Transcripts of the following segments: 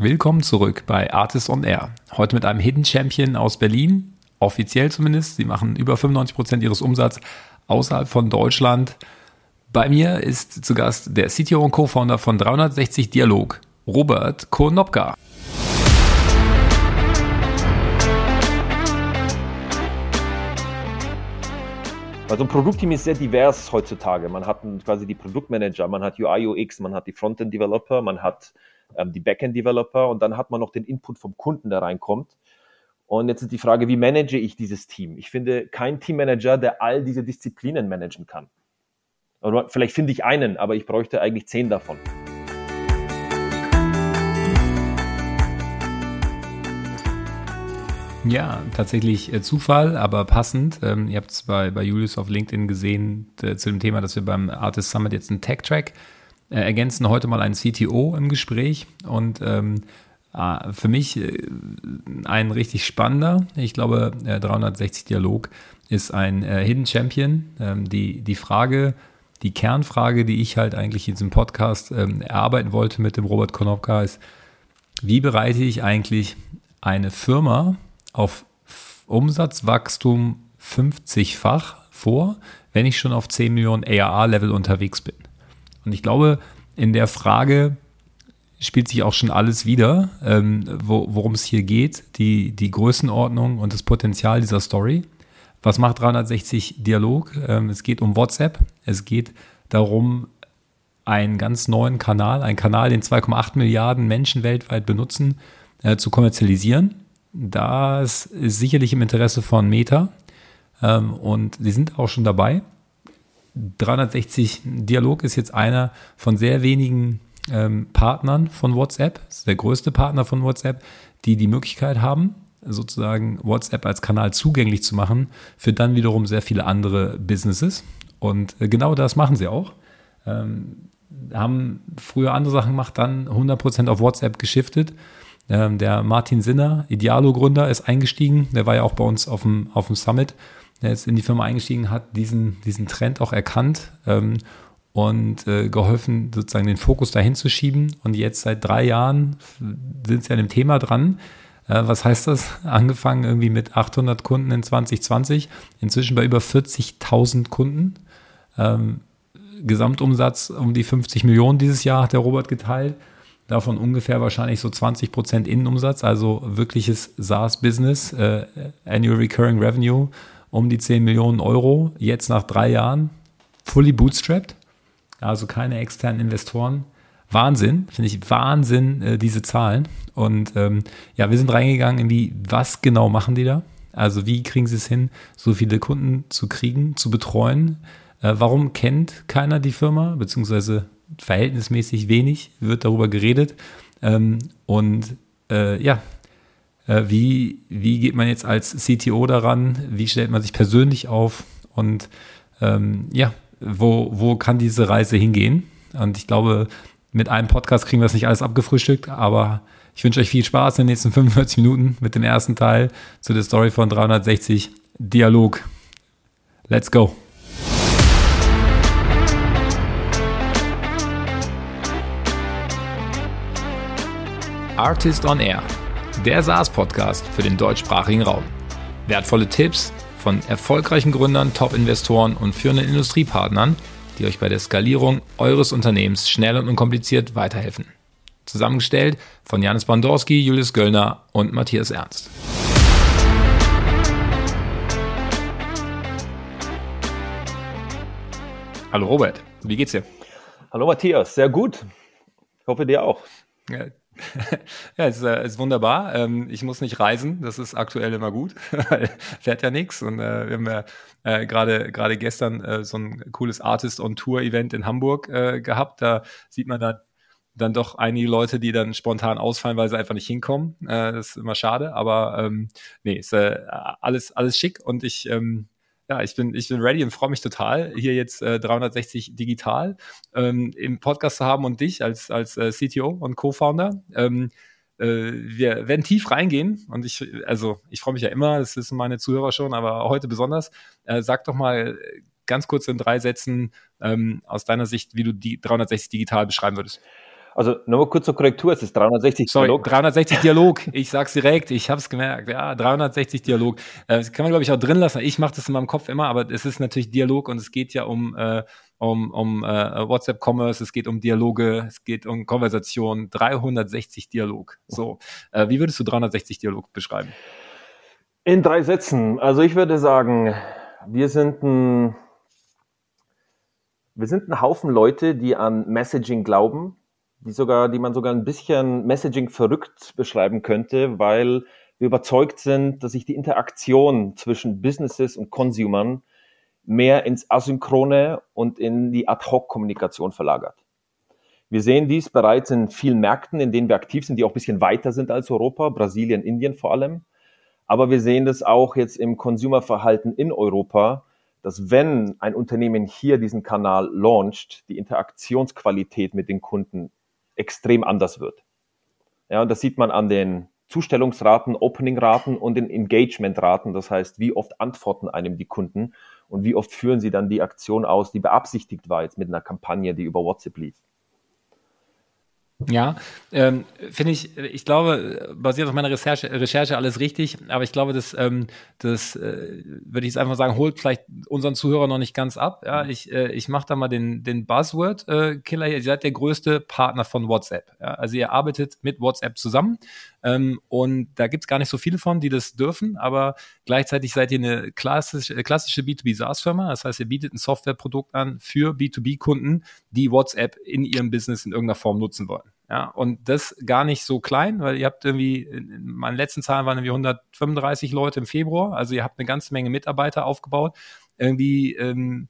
Willkommen zurück bei Artist on Air. Heute mit einem Hidden Champion aus Berlin, offiziell zumindest. Sie machen über 95 Prozent ihres Umsatzes außerhalb von Deutschland. Bei mir ist zu Gast der CTO und Co-Founder von 360 Dialog, Robert Konopka. Also ein Produktteam ist sehr divers heutzutage. Man hat quasi die Produktmanager, man hat UI, UX, man hat die Frontend Developer, man hat ähm, die Backend Developer und dann hat man noch den Input vom Kunden, der reinkommt. Und jetzt ist die Frage, wie manage ich dieses Team? Ich finde kein Teammanager, der all diese Disziplinen managen kann. Oder vielleicht finde ich einen, aber ich bräuchte eigentlich zehn davon. Ja, tatsächlich äh, Zufall, aber passend. Ähm, ihr habt es bei, bei Julius auf LinkedIn gesehen äh, zu dem Thema, dass wir beim Artist Summit jetzt einen Tech-Track äh, ergänzen. Heute mal einen CTO im Gespräch und ähm, ah, für mich äh, ein richtig spannender. Ich glaube, 360 äh, Dialog ist ein äh, Hidden Champion. Ähm, die, die Frage, die Kernfrage, die ich halt eigentlich in diesem Podcast ähm, erarbeiten wollte mit dem Robert Konopka, ist, wie bereite ich eigentlich eine Firma auf Umsatzwachstum 50-fach vor, wenn ich schon auf 10 Millionen ARA-Level unterwegs bin. Und ich glaube, in der Frage spielt sich auch schon alles wieder, ähm, wo, worum es hier geht, die, die Größenordnung und das Potenzial dieser Story. Was macht 360 Dialog? Ähm, es geht um WhatsApp. Es geht darum, einen ganz neuen Kanal, einen Kanal, den 2,8 Milliarden Menschen weltweit benutzen, äh, zu kommerzialisieren das ist sicherlich im Interesse von Meta ähm, und sie sind auch schon dabei. 360 Dialog ist jetzt einer von sehr wenigen ähm, Partnern von WhatsApp, ist der größte Partner von WhatsApp, die die Möglichkeit haben, sozusagen WhatsApp als Kanal zugänglich zu machen für dann wiederum sehr viele andere Businesses. Und äh, genau das machen sie auch. Ähm, haben früher andere Sachen gemacht, dann 100% auf WhatsApp geschiftet ähm, der Martin Sinner, Idealo-Gründer, ist eingestiegen. Der war ja auch bei uns auf dem, auf dem Summit. Der ist in die Firma eingestiegen, hat diesen, diesen Trend auch erkannt ähm, und äh, geholfen, sozusagen den Fokus dahin zu schieben. Und jetzt seit drei Jahren sind sie an dem Thema dran. Äh, was heißt das? Angefangen irgendwie mit 800 Kunden in 2020, inzwischen bei über 40.000 Kunden. Ähm, Gesamtumsatz um die 50 Millionen dieses Jahr hat der Robert geteilt davon ungefähr wahrscheinlich so 20 Prozent Innenumsatz, also wirkliches SaaS-Business, äh, Annual Recurring Revenue um die 10 Millionen Euro, jetzt nach drei Jahren, fully bootstrapped, also keine externen Investoren. Wahnsinn, finde ich Wahnsinn, äh, diese Zahlen. Und ähm, ja, wir sind reingegangen in die, was genau machen die da? Also wie kriegen sie es hin, so viele Kunden zu kriegen, zu betreuen? Äh, warum kennt keiner die Firma, beziehungsweise verhältnismäßig wenig wird darüber geredet. Ähm, und äh, ja, wie, wie geht man jetzt als CTO daran? Wie stellt man sich persönlich auf? Und ähm, ja, wo, wo kann diese Reise hingehen? Und ich glaube, mit einem Podcast kriegen wir das nicht alles abgefrühstückt, aber ich wünsche euch viel Spaß in den nächsten 45 Minuten mit dem ersten Teil zu der Story von 360 Dialog. Let's go! Artist on Air, der SaaS-Podcast für den deutschsprachigen Raum. Wertvolle Tipps von erfolgreichen Gründern, Top-Investoren und führenden Industriepartnern, die euch bei der Skalierung eures Unternehmens schnell und unkompliziert weiterhelfen. Zusammengestellt von Janis Bandorski, Julius Göllner und Matthias Ernst. Hallo Robert, wie geht's dir? Hallo Matthias, sehr gut. Ich hoffe dir auch. Ja, ja, es ist, äh, ist wunderbar. Ähm, ich muss nicht reisen, das ist aktuell immer gut, weil fährt ja nichts. Und äh, wir haben ja äh, gerade gerade gestern so ein cooles Artist on Tour Event in Hamburg gehabt. Da sieht man da dann doch einige Leute, die dann spontan ausfallen, weil sie einfach nicht hinkommen. Das ist immer schade, aber ähm, nee, ist alles alles schick und ich ähm, ja, ich bin, ich bin ready und freue mich total, hier jetzt äh, 360 digital ähm, im Podcast zu haben und dich als, als äh, CTO und Co-Founder. Ähm, äh, wir werden tief reingehen und ich, also ich freue mich ja immer, das wissen meine Zuhörer schon, aber heute besonders. Äh, sag doch mal ganz kurz in drei Sätzen ähm, aus deiner Sicht, wie du die 360 digital beschreiben würdest. Also nur kurz zur Korrektur, es ist 360 Sorry, Dialog. 360 Dialog, ich sag's direkt, ich hab's gemerkt. Ja, 360 Dialog. Äh, das kann man, glaube ich, auch drin lassen. Ich mache das in meinem Kopf immer, aber es ist natürlich Dialog und es geht ja um, äh, um, um äh, WhatsApp-Commerce, es geht um Dialoge, es geht um Konversation. 360 Dialog. So, äh, wie würdest du 360 Dialog beschreiben? In drei Sätzen. Also ich würde sagen, wir sind ein, wir sind ein Haufen Leute, die an Messaging glauben, die sogar, die man sogar ein bisschen Messaging verrückt beschreiben könnte, weil wir überzeugt sind, dass sich die Interaktion zwischen Businesses und Consumern mehr ins Asynchrone und in die Ad-Hoc-Kommunikation verlagert. Wir sehen dies bereits in vielen Märkten, in denen wir aktiv sind, die auch ein bisschen weiter sind als Europa, Brasilien, Indien vor allem. Aber wir sehen das auch jetzt im Consumerverhalten in Europa, dass wenn ein Unternehmen hier diesen Kanal launcht, die Interaktionsqualität mit den Kunden extrem anders wird. Ja, und das sieht man an den Zustellungsraten, Openingraten und den Engagementraten. Das heißt, wie oft antworten einem die Kunden und wie oft führen sie dann die Aktion aus, die beabsichtigt war jetzt mit einer Kampagne, die über WhatsApp lief. Ja, ähm, finde ich, ich glaube, basiert auf meiner Recherche, Recherche alles richtig, aber ich glaube, das, ähm, das äh, würde ich jetzt einfach sagen, holt vielleicht unseren Zuhörer noch nicht ganz ab. Ja, mhm. ich, äh, ich mache da mal den, den Buzzword-Killer äh, hier. Ihr seid der größte Partner von WhatsApp. Ja? Also ihr arbeitet mit WhatsApp zusammen ähm, und da gibt es gar nicht so viele von, die das dürfen, aber gleichzeitig seid ihr eine klassische, äh, klassische B2B SaaS-Firma. Das heißt, ihr bietet ein Softwareprodukt an für B2B-Kunden, die WhatsApp in ihrem Business in irgendeiner Form nutzen wollen. Ja, und das gar nicht so klein, weil ihr habt irgendwie, in meinen letzten Zahlen waren irgendwie 135 Leute im Februar, also ihr habt eine ganze Menge Mitarbeiter aufgebaut, irgendwie ähm,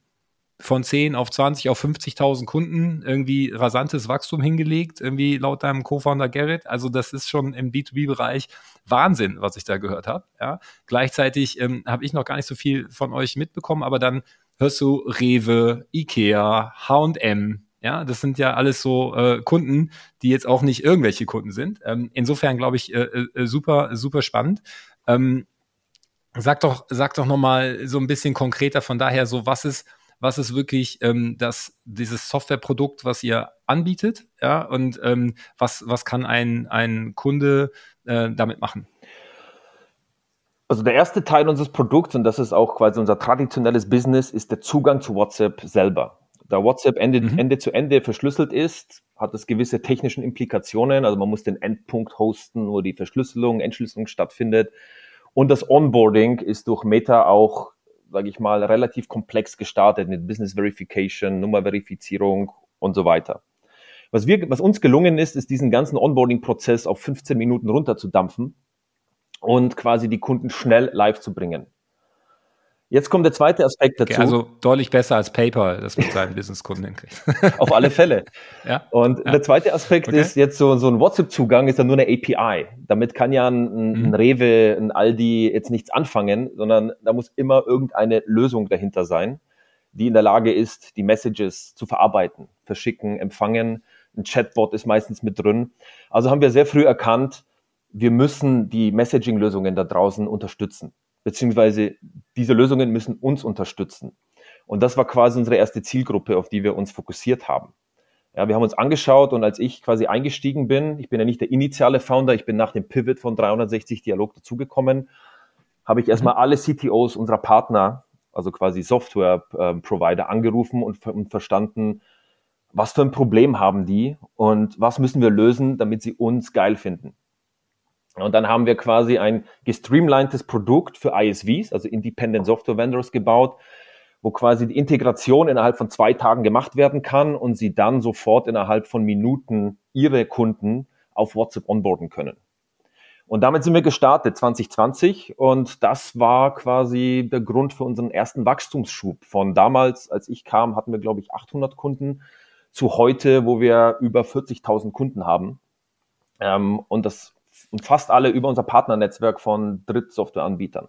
von 10 auf 20 auf 50.000 Kunden, irgendwie rasantes Wachstum hingelegt, irgendwie laut deinem Co-Founder Garrett. Also das ist schon im B2B-Bereich Wahnsinn, was ich da gehört habe. Ja. Gleichzeitig ähm, habe ich noch gar nicht so viel von euch mitbekommen, aber dann hörst du Rewe, Ikea, H&M, ja, das sind ja alles so äh, Kunden, die jetzt auch nicht irgendwelche Kunden sind. Ähm, insofern glaube ich äh, äh, super, super spannend. Ähm, sag doch, sag doch noch mal so ein bisschen konkreter von daher so, was ist, was ist wirklich ähm, das, dieses Softwareprodukt, was ihr anbietet, ja, und ähm, was, was kann ein, ein Kunde äh, damit machen? Also der erste Teil unseres Produkts, und das ist auch quasi unser traditionelles Business, ist der Zugang zu WhatsApp selber. Da WhatsApp Ende, mhm. Ende zu Ende verschlüsselt ist, hat das gewisse technische Implikationen. Also man muss den Endpunkt hosten, wo die Verschlüsselung, Entschlüsselung stattfindet. Und das Onboarding ist durch Meta auch, sage ich mal, relativ komplex gestartet mit Business Verification, Nummerverifizierung und so weiter. Was, wir, was uns gelungen ist, ist diesen ganzen Onboarding-Prozess auf 15 Minuten runterzudampfen und quasi die Kunden schnell live zu bringen. Jetzt kommt der zweite Aspekt dazu. Okay, also deutlich besser als PayPal, das mit seinen Businesskunden hinkriegt. Auf alle Fälle. Ja, und ja. der zweite Aspekt okay. ist jetzt so, so ein WhatsApp-Zugang ist ja nur eine API. Damit kann ja ein, ein mhm. Rewe, ein Aldi jetzt nichts anfangen, sondern da muss immer irgendeine Lösung dahinter sein, die in der Lage ist, die Messages zu verarbeiten, verschicken, empfangen. Ein Chatbot ist meistens mit drin. Also haben wir sehr früh erkannt, wir müssen die Messaging-Lösungen da draußen unterstützen beziehungsweise diese Lösungen müssen uns unterstützen. Und das war quasi unsere erste Zielgruppe, auf die wir uns fokussiert haben. Ja, wir haben uns angeschaut und als ich quasi eingestiegen bin, ich bin ja nicht der initiale Founder, ich bin nach dem Pivot von 360 Dialog dazugekommen, habe ich erstmal mhm. alle CTOs unserer Partner, also quasi Software-Provider, ähm, angerufen und, und verstanden, was für ein Problem haben die und was müssen wir lösen, damit sie uns geil finden. Und dann haben wir quasi ein gestreamlinedes Produkt für ISVs, also Independent Software Vendors gebaut, wo quasi die Integration innerhalb von zwei Tagen gemacht werden kann und sie dann sofort innerhalb von Minuten ihre Kunden auf WhatsApp onboarden können. Und damit sind wir gestartet 2020 und das war quasi der Grund für unseren ersten Wachstumsschub. Von damals, als ich kam, hatten wir, glaube ich, 800 Kunden zu heute, wo wir über 40.000 Kunden haben. Ähm, und das und fast alle über unser Partnernetzwerk von Drittsoftwareanbietern.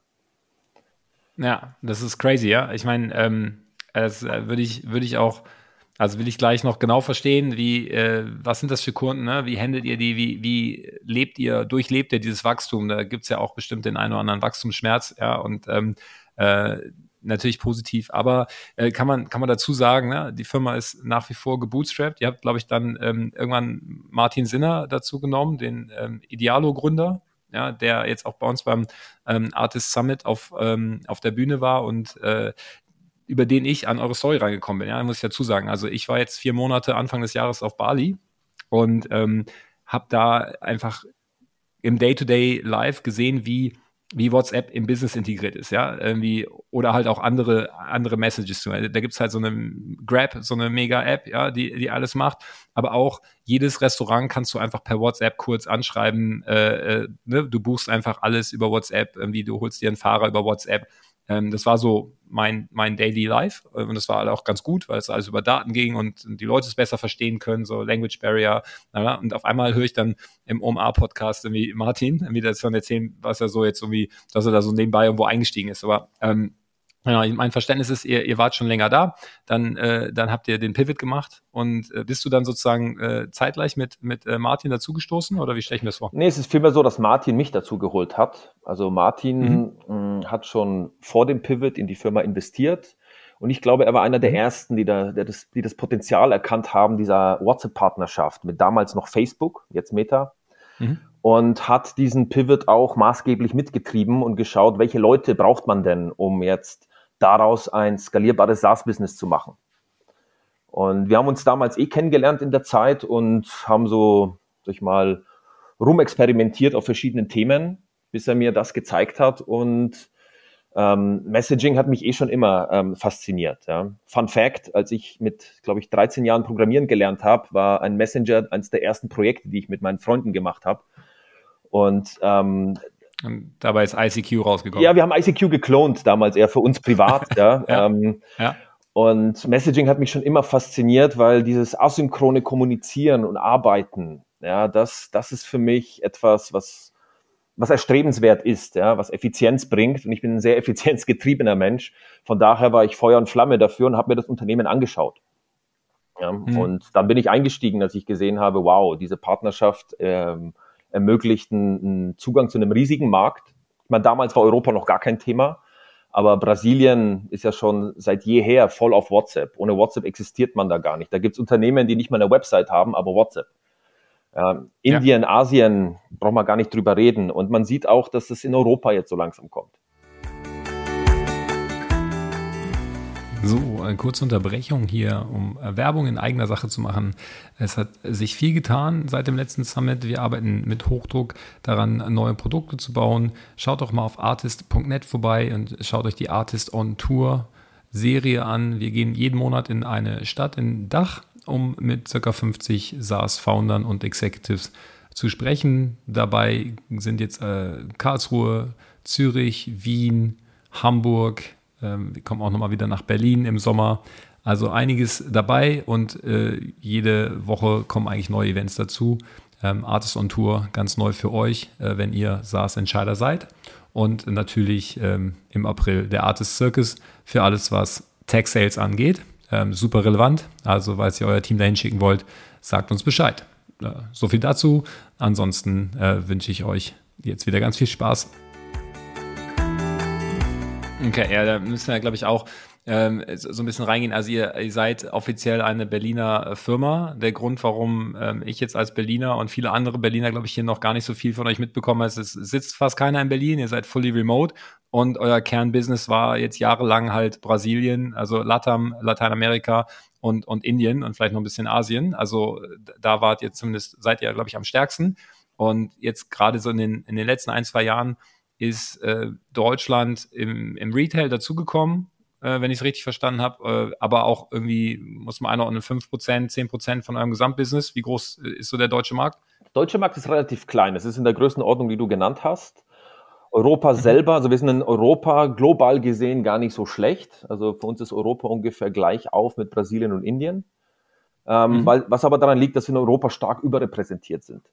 Ja, das ist crazy, ja. Ich meine, ähm, das äh, würde ich, würde ich auch, also will ich gleich noch genau verstehen, wie, äh, was sind das für Kunden, ne? wie handelt ihr die, wie, wie lebt ihr, durchlebt ihr dieses Wachstum? Da gibt es ja auch bestimmt den einen oder anderen Wachstumsschmerz, ja, und ähm, äh, natürlich positiv, aber äh, kann man kann man dazu sagen, ne, die Firma ist nach wie vor gebootstrapped. Ihr habt, glaube ich, dann ähm, irgendwann Martin Sinner dazu genommen, den ähm, Idealo-Gründer, ja, der jetzt auch bei uns beim ähm, Artist Summit auf ähm, auf der Bühne war und äh, über den ich an eure Story reingekommen bin. Ja, muss ich dazu sagen. Also ich war jetzt vier Monate Anfang des Jahres auf Bali und ähm, habe da einfach im Day-to-Day Live gesehen, wie wie WhatsApp im Business integriert ist, ja, irgendwie, oder halt auch andere, andere Messages. Da gibt's halt so eine Grab, so eine Mega-App, ja, die, die alles macht. Aber auch jedes Restaurant kannst du einfach per WhatsApp kurz anschreiben, äh, äh, ne? du buchst einfach alles über WhatsApp, irgendwie, du holst dir einen Fahrer über WhatsApp. Ähm, das war so mein, mein Daily Life äh, und das war auch ganz gut, weil es alles über Daten ging und die Leute es besser verstehen können, so Language Barrier. Ja, und auf einmal höre ich dann im OMA-Podcast irgendwie Martin, irgendwie das von erzählen, was er so jetzt irgendwie, dass er da so nebenbei irgendwo eingestiegen ist. Aber ähm, ja, mein Verständnis ist, ihr, ihr wart schon länger da, dann, äh, dann habt ihr den Pivot gemacht und äh, bist du dann sozusagen äh, zeitgleich mit, mit äh, Martin dazugestoßen oder wie stelle ich mir das vor? Nee, es ist vielmehr so, dass Martin mich dazu geholt hat. Also Martin mhm. mh, mm, hat schon vor dem Pivot in die Firma investiert und ich glaube, er war einer der mhm. ersten, die, da, der das, die das Potenzial erkannt haben, dieser WhatsApp-Partnerschaft mit damals noch Facebook, jetzt Meta. Mhm und hat diesen Pivot auch maßgeblich mitgetrieben und geschaut, welche Leute braucht man denn, um jetzt daraus ein skalierbares SaaS-Business zu machen. Und wir haben uns damals eh kennengelernt in der Zeit und haben so, sag ich mal, rumexperimentiert auf verschiedenen Themen, bis er mir das gezeigt hat. Und ähm, Messaging hat mich eh schon immer ähm, fasziniert. Ja. Fun Fact, als ich mit, glaube ich, 13 Jahren Programmieren gelernt habe, war ein Messenger eines der ersten Projekte, die ich mit meinen Freunden gemacht habe. Und ähm, und dabei ist ICQ rausgekommen. Ja, wir haben ICQ geklont damals eher für uns privat. ja. ja. Ähm, ja. Und Messaging hat mich schon immer fasziniert, weil dieses asynchrone Kommunizieren und Arbeiten, ja, das, das ist für mich etwas, was, was erstrebenswert ist, ja, was Effizienz bringt. Und ich bin ein sehr effizienzgetriebener Mensch. Von daher war ich Feuer und Flamme dafür und habe mir das Unternehmen angeschaut. Ja, mhm. Und dann bin ich eingestiegen, als ich gesehen habe, wow, diese Partnerschaft ähm, ermöglicht einen, Zugang zu einem riesigen Markt. Ich meine, damals war Europa noch gar kein Thema, aber Brasilien ist ja schon seit jeher voll auf WhatsApp. Ohne WhatsApp existiert man da gar nicht. Da gibt es Unternehmen, die nicht mal eine Website haben, aber WhatsApp. Ja, Indien, ja. Asien, braucht man gar nicht drüber reden. Und man sieht auch, dass es in Europa jetzt so langsam kommt. So, eine kurze Unterbrechung hier, um Werbung in eigener Sache zu machen. Es hat sich viel getan seit dem letzten Summit. Wir arbeiten mit Hochdruck daran, neue Produkte zu bauen. Schaut doch mal auf artist.net vorbei und schaut euch die Artist on Tour Serie an. Wir gehen jeden Monat in eine Stadt in Dach, um mit ca. 50 SaaS-Foundern und Executives zu sprechen. Dabei sind jetzt äh, Karlsruhe, Zürich, Wien, Hamburg, wir kommen auch nochmal wieder nach Berlin im Sommer. Also einiges dabei und äh, jede Woche kommen eigentlich neue Events dazu. Ähm, Artist on Tour, ganz neu für euch, äh, wenn ihr SaaS-Entscheider seid. Und natürlich ähm, im April der Artist Circus für alles, was Tech Sales angeht. Ähm, super relevant. Also, falls ihr euer Team dahin schicken wollt, sagt uns Bescheid. Äh, so viel dazu. Ansonsten äh, wünsche ich euch jetzt wieder ganz viel Spaß Okay, ja, da müssen wir, glaube ich, auch ähm, so ein bisschen reingehen. Also ihr, ihr, seid offiziell eine Berliner äh, Firma. Der Grund, warum ähm, ich jetzt als Berliner und viele andere Berliner, glaube ich, hier noch gar nicht so viel von euch mitbekommen ist, es sitzt fast keiner in Berlin, ihr seid fully remote und euer Kernbusiness war jetzt jahrelang halt Brasilien, also Latam, Lateinamerika und, und Indien und vielleicht noch ein bisschen Asien. Also da wart ihr zumindest, seid ihr, glaube ich, am stärksten. Und jetzt gerade so in den, in den letzten ein, zwei Jahren ist äh, Deutschland im, im Retail dazugekommen, äh, wenn ich es richtig verstanden habe, äh, aber auch irgendwie muss man einordnen, 5%, 10% von eurem Gesamtbusiness. Wie groß ist so der deutsche Markt? Der deutsche Markt ist relativ klein. Es ist in der Größenordnung, die du genannt hast. Europa mhm. selber, also wir sind in Europa global gesehen gar nicht so schlecht. Also für uns ist Europa ungefähr gleich auf mit Brasilien und Indien. Ähm, mhm. weil, was aber daran liegt, dass wir in Europa stark überrepräsentiert sind.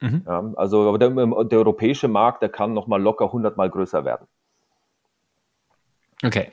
Mhm. Ja, also der, der, europäische Markt, der kann nochmal locker hundertmal größer werden. Okay.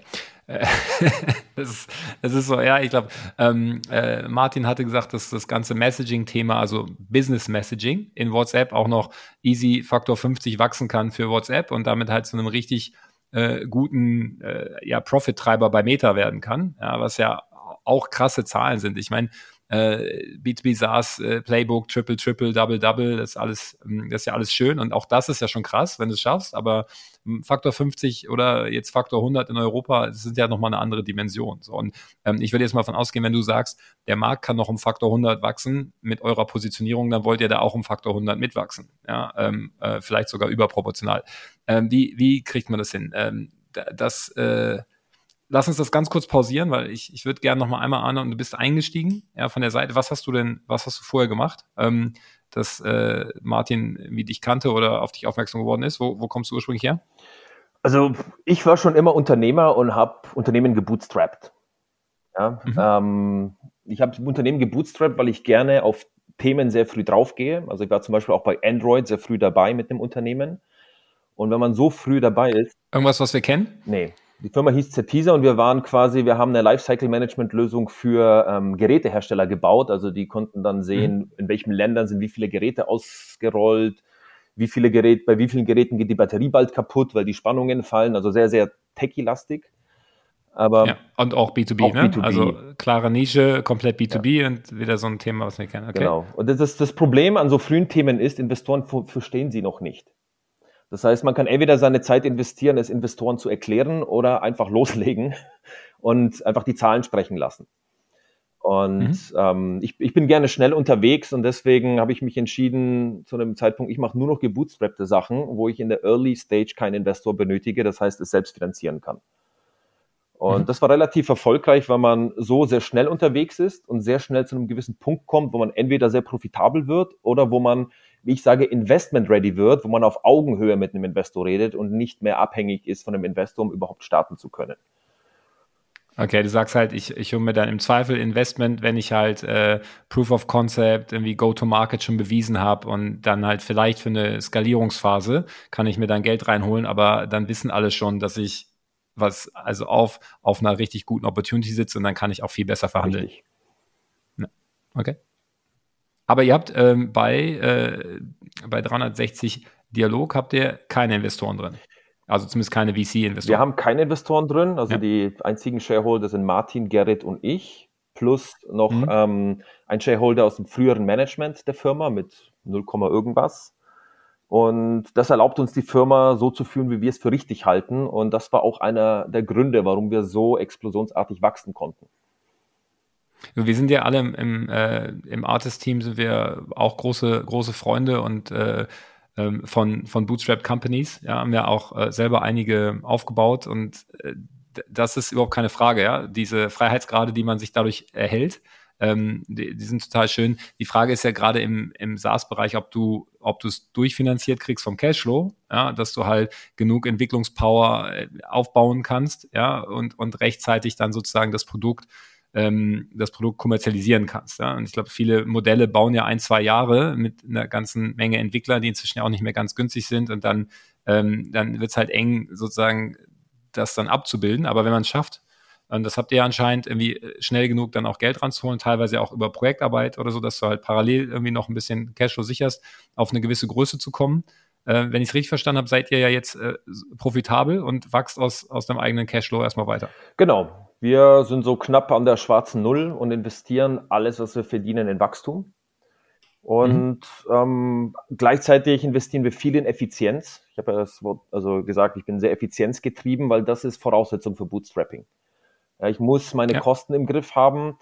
das, ist, das ist so, ja, ich glaube, ähm, äh, Martin hatte gesagt, dass das ganze Messaging-Thema, also Business Messaging in WhatsApp auch noch easy Faktor 50 wachsen kann für WhatsApp und damit halt zu einem richtig äh, guten äh, ja, Profit-Treiber bei Meta werden kann, ja, was ja auch krasse Zahlen sind. Ich meine, äh, B2B SaaS, äh, Playbook, Triple, Triple, Double, Double, das ist alles, ähm, das ist ja alles schön und auch das ist ja schon krass, wenn du es schaffst, aber ähm, Faktor 50 oder jetzt Faktor 100 in Europa, das sind ja nochmal eine andere Dimension. So, und ähm, ich würde jetzt mal davon ausgehen, wenn du sagst, der Markt kann noch um Faktor 100 wachsen mit eurer Positionierung, dann wollt ihr da auch um Faktor 100 mitwachsen, ja, ähm, äh, vielleicht sogar überproportional. Ähm, wie, wie kriegt man das hin? Ähm, das, äh, lass uns das ganz kurz pausieren, weil ich, ich würde gerne noch mal einmal an und du bist eingestiegen, ja, von der Seite. Was hast du denn, was hast du vorher gemacht, ähm, dass äh, Martin wie dich kannte oder auf dich aufmerksam geworden ist? Wo, wo kommst du ursprünglich her? Also ich war schon immer Unternehmer und habe Unternehmen gebootstrapped. Ja, mhm. ähm, ich habe Unternehmen gebootstrapped, weil ich gerne auf Themen sehr früh draufgehe. Also ich war zum Beispiel auch bei Android sehr früh dabei mit dem Unternehmen. Und wenn man so früh dabei ist. Irgendwas, was wir kennen? Nee, die Firma hieß Zetisa und wir waren quasi, wir haben eine Lifecycle-Management-Lösung für ähm, Gerätehersteller gebaut. Also die konnten dann sehen, mhm. in welchen Ländern sind wie viele Geräte ausgerollt, wie viele Geräte, bei wie vielen Geräten geht die Batterie bald kaputt, weil die Spannungen fallen. Also sehr, sehr techie-lastig. Aber ja, und auch B2B, auch ne? B2B. Also klare Nische, komplett B2B ja. und wieder so ein Thema, was wir kennen. Okay. Genau. Und das, das Problem an so frühen Themen ist, Investoren verstehen sie noch nicht. Das heißt, man kann entweder seine Zeit investieren, es Investoren zu erklären oder einfach loslegen und einfach die Zahlen sprechen lassen. Und mhm. ähm, ich, ich bin gerne schnell unterwegs und deswegen habe ich mich entschieden zu einem Zeitpunkt, ich mache nur noch gebootstrappte Sachen, wo ich in der Early Stage keinen Investor benötige, das heißt es selbst finanzieren kann. Und mhm. das war relativ erfolgreich, weil man so sehr schnell unterwegs ist und sehr schnell zu einem gewissen Punkt kommt, wo man entweder sehr profitabel wird oder wo man wie ich sage, investment ready wird, wo man auf Augenhöhe mit einem Investor redet und nicht mehr abhängig ist von einem Investor, um überhaupt starten zu können. Okay, du sagst halt, ich, ich hole mir dann im Zweifel Investment, wenn ich halt äh, Proof of Concept, irgendwie Go-to-Market schon bewiesen habe und dann halt vielleicht für eine Skalierungsphase kann ich mir dann Geld reinholen, aber dann wissen alle schon, dass ich was, also auf, auf einer richtig guten Opportunity sitze und dann kann ich auch viel besser verhandeln. Richtig. Okay. Aber ihr habt ähm, bei, äh, bei 360 Dialog habt ihr keine Investoren drin. Also zumindest keine VC-Investoren. Wir haben keine Investoren drin. Also ja. die einzigen Shareholder sind Martin, Gerrit und ich. Plus noch mhm. ähm, ein Shareholder aus dem früheren Management der Firma mit 0, irgendwas. Und das erlaubt uns die Firma so zu führen, wie wir es für richtig halten. Und das war auch einer der Gründe, warum wir so explosionsartig wachsen konnten. Wir sind ja alle im, im, äh, im Artist-Team sind wir auch große, große Freunde und äh, ähm, von, von Bootstrap Companies. Ja, haben ja auch äh, selber einige aufgebaut und äh, das ist überhaupt keine Frage, ja. Diese Freiheitsgrade, die man sich dadurch erhält, ähm, die, die, sind total schön. Die Frage ist ja gerade im, im SaaS-Bereich, ob du, ob es durchfinanziert kriegst vom Cashflow, ja, dass du halt genug Entwicklungspower äh, aufbauen kannst, ja, und, und rechtzeitig dann sozusagen das Produkt ähm, das Produkt kommerzialisieren kannst. Ja? Und ich glaube, viele Modelle bauen ja ein, zwei Jahre mit einer ganzen Menge Entwickler, die inzwischen ja auch nicht mehr ganz günstig sind und dann, ähm, dann wird es halt eng, sozusagen das dann abzubilden. Aber wenn man es schafft, und das habt ihr anscheinend irgendwie schnell genug dann auch Geld ranzuholen, teilweise auch über Projektarbeit oder so, dass du halt parallel irgendwie noch ein bisschen Cashflow sicherst, auf eine gewisse Größe zu kommen. Äh, wenn ich es richtig verstanden habe, seid ihr ja jetzt äh, profitabel und wächst aus, aus deinem eigenen Cashflow erstmal weiter. Genau. Wir sind so knapp an der schwarzen Null und investieren alles, was wir verdienen, in Wachstum. Und mhm. ähm, gleichzeitig investieren wir viel in Effizienz. Ich habe ja das Wort also gesagt, ich bin sehr effizienzgetrieben, weil das ist Voraussetzung für Bootstrapping. Ja, ich muss meine ja. Kosten im Griff haben.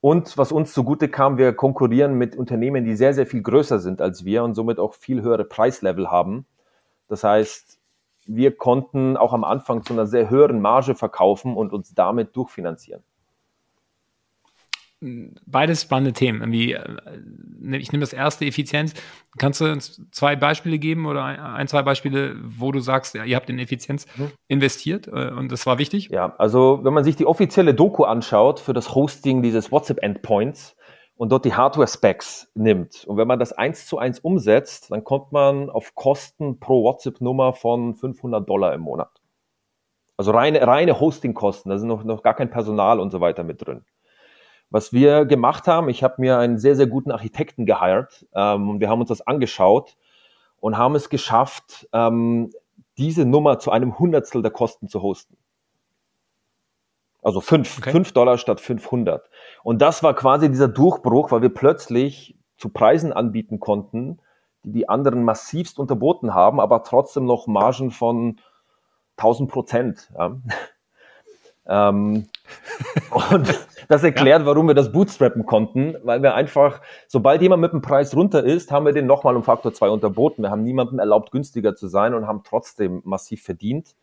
Und was uns zugute kam, wir konkurrieren mit Unternehmen, die sehr, sehr viel größer sind als wir und somit auch viel höhere Preislevel haben. Das heißt, wir konnten auch am Anfang zu einer sehr höheren Marge verkaufen und uns damit durchfinanzieren. Beides spannende Themen. Irgendwie, äh, ich nehme das erste Effizienz. Kannst du uns zwei Beispiele geben oder ein, zwei Beispiele, wo du sagst, ja, ihr habt in Effizienz mhm. investiert äh, und das war wichtig? Ja, also wenn man sich die offizielle Doku anschaut für das Hosting dieses WhatsApp-Endpoints, und dort die Hardware-Specs nimmt. Und wenn man das eins zu eins umsetzt, dann kommt man auf Kosten pro WhatsApp-Nummer von 500 Dollar im Monat. Also reine, reine Hosting-Kosten, da sind noch, noch gar kein Personal und so weiter mit drin. Was wir gemacht haben, ich habe mir einen sehr, sehr guten Architekten gehired ähm, und wir haben uns das angeschaut und haben es geschafft, ähm, diese Nummer zu einem Hundertstel der Kosten zu hosten. Also fünf, okay. fünf Dollar statt 500. Und das war quasi dieser Durchbruch, weil wir plötzlich zu Preisen anbieten konnten, die die anderen massivst unterboten haben, aber trotzdem noch Margen von 1000 Prozent. Ja. ähm, und das erklärt, ja. warum wir das bootstrappen konnten, weil wir einfach, sobald jemand mit dem Preis runter ist, haben wir den nochmal um Faktor 2 unterboten. Wir haben niemandem erlaubt, günstiger zu sein und haben trotzdem massiv verdient.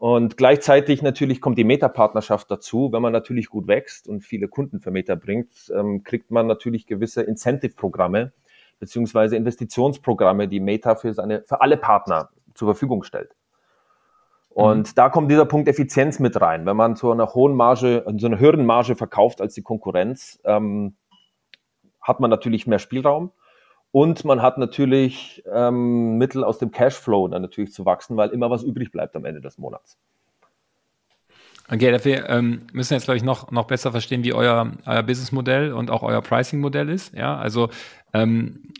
Und gleichzeitig natürlich kommt die Meta-Partnerschaft dazu. Wenn man natürlich gut wächst und viele Kunden für Meta bringt, ähm, kriegt man natürlich gewisse Incentive-Programme beziehungsweise Investitionsprogramme, die Meta für, seine, für alle Partner zur Verfügung stellt. Und mhm. da kommt dieser Punkt Effizienz mit rein. Wenn man zu einer hohen Marge, so einer höheren Marge verkauft als die Konkurrenz, ähm, hat man natürlich mehr Spielraum und man hat natürlich ähm, Mittel aus dem Cashflow dann natürlich zu wachsen, weil immer was übrig bleibt am Ende des Monats. Okay, dafür ähm, müssen wir jetzt, glaube ich, noch, noch besser verstehen, wie euer, euer Businessmodell und auch euer Pricing-Modell ist. Ja, also ähm,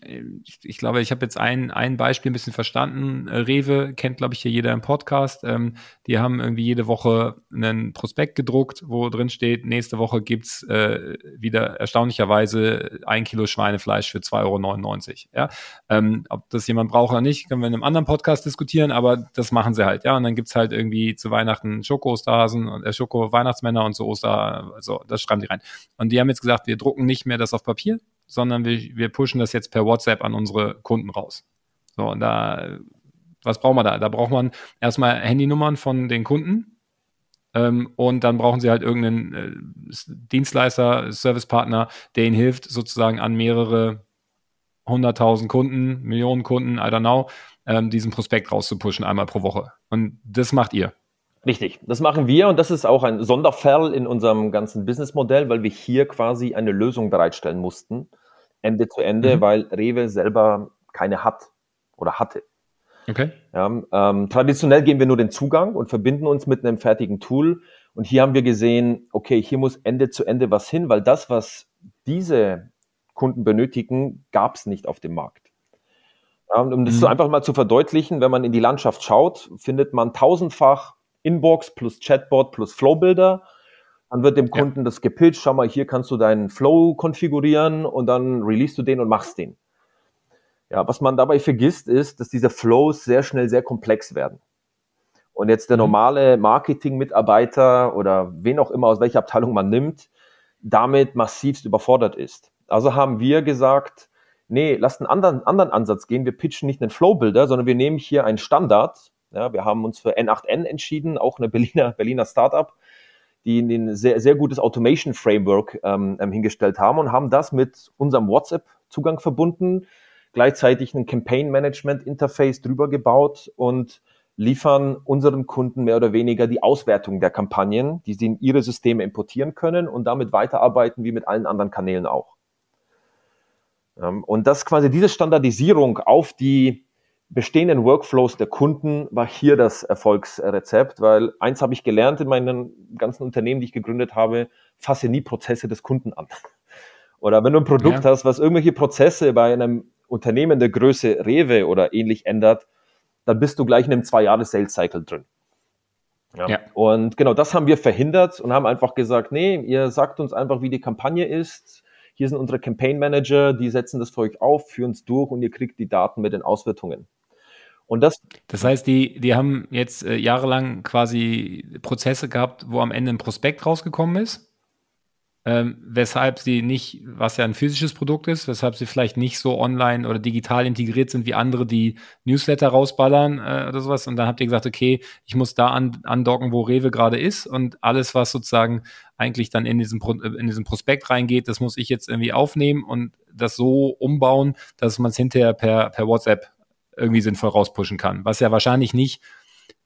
ich, ich, glaube, ich habe jetzt ein, ein Beispiel ein bisschen verstanden. Äh, Rewe kennt, glaube ich, hier jeder im Podcast. Ähm, die haben irgendwie jede Woche einen Prospekt gedruckt, wo drin steht, nächste Woche gibt's äh, wieder erstaunlicherweise ein Kilo Schweinefleisch für 2,99 Euro. Ja? Ähm, ob das jemand braucht oder nicht, können wir in einem anderen Podcast diskutieren, aber das machen sie halt. Ja, und dann gibt's halt irgendwie zu Weihnachten Schoko-Osterhasen und äh, Schoko-Weihnachtsmänner und so Oster, also das schreiben die rein. Und die haben jetzt gesagt, wir drucken nicht mehr das auf Papier, sondern wir, wir pushen das jetzt per WhatsApp an unsere Kunden raus. So, und da, was brauchen wir da? Da braucht man erstmal Handynummern von den Kunden. Ähm, und dann brauchen sie halt irgendeinen äh, Dienstleister, Servicepartner, der ihnen hilft, sozusagen an mehrere hunderttausend Kunden, Millionen Kunden, I don't know, ähm, diesen Prospekt rauszupushen einmal pro Woche. Und das macht ihr. Richtig, das machen wir und das ist auch ein Sonderfall in unserem ganzen Businessmodell, weil wir hier quasi eine Lösung bereitstellen mussten, Ende zu Ende, mhm. weil Rewe selber keine hat oder hatte. Okay. Ja, ähm, traditionell geben wir nur den Zugang und verbinden uns mit einem fertigen Tool. Und hier haben wir gesehen, okay, hier muss Ende zu Ende was hin, weil das, was diese Kunden benötigen, gab es nicht auf dem Markt. Ja, um das mhm. so einfach mal zu verdeutlichen, wenn man in die Landschaft schaut, findet man tausendfach Inbox plus Chatbot plus Flowbuilder dann wird dem Kunden ja. das gepitcht, schau mal, hier kannst du deinen Flow konfigurieren und dann release du den und machst den. Ja, was man dabei vergisst, ist, dass diese Flows sehr schnell sehr komplex werden. Und jetzt der mhm. normale Marketing-Mitarbeiter oder wen auch immer, aus welcher Abteilung man nimmt, damit massivst überfordert ist. Also haben wir gesagt, nee, lasst einen anderen, anderen Ansatz gehen. Wir pitchen nicht einen Flow-Builder, sondern wir nehmen hier einen Standard. Ja, wir haben uns für N8N entschieden, auch eine Berliner, Berliner Startup, die ein sehr, sehr gutes Automation Framework ähm, ähm, hingestellt haben und haben das mit unserem WhatsApp-Zugang verbunden, gleichzeitig ein Campaign Management Interface drüber gebaut und liefern unseren Kunden mehr oder weniger die Auswertung der Kampagnen, die sie in ihre Systeme importieren können und damit weiterarbeiten wie mit allen anderen Kanälen auch. Ähm, und das quasi diese Standardisierung auf die bestehenden Workflows der Kunden war hier das Erfolgsrezept, weil eins habe ich gelernt in meinen ganzen Unternehmen, die ich gegründet habe, fasse nie Prozesse des Kunden an. Oder wenn du ein Produkt ja. hast, was irgendwelche Prozesse bei einem Unternehmen der Größe Rewe oder ähnlich ändert, dann bist du gleich in einem zwei Jahre Sales Cycle drin. Ja. ja. Und genau das haben wir verhindert und haben einfach gesagt, nee, ihr sagt uns einfach, wie die Kampagne ist. Hier sind unsere Campaign Manager, die setzen das für euch auf, führen es durch und ihr kriegt die Daten mit den Auswertungen. Und das, das heißt, die, die haben jetzt äh, jahrelang quasi Prozesse gehabt, wo am Ende ein Prospekt rausgekommen ist, ähm, weshalb sie nicht, was ja ein physisches Produkt ist, weshalb sie vielleicht nicht so online oder digital integriert sind wie andere, die Newsletter rausballern äh, oder sowas. Und dann habt ihr gesagt, okay, ich muss da an, andocken, wo Rewe gerade ist und alles, was sozusagen eigentlich dann in diesen, Pro, in diesen Prospekt reingeht, das muss ich jetzt irgendwie aufnehmen und das so umbauen, dass man es hinterher per, per WhatsApp irgendwie sinnvoll rauspushen kann. Was ja wahrscheinlich nicht,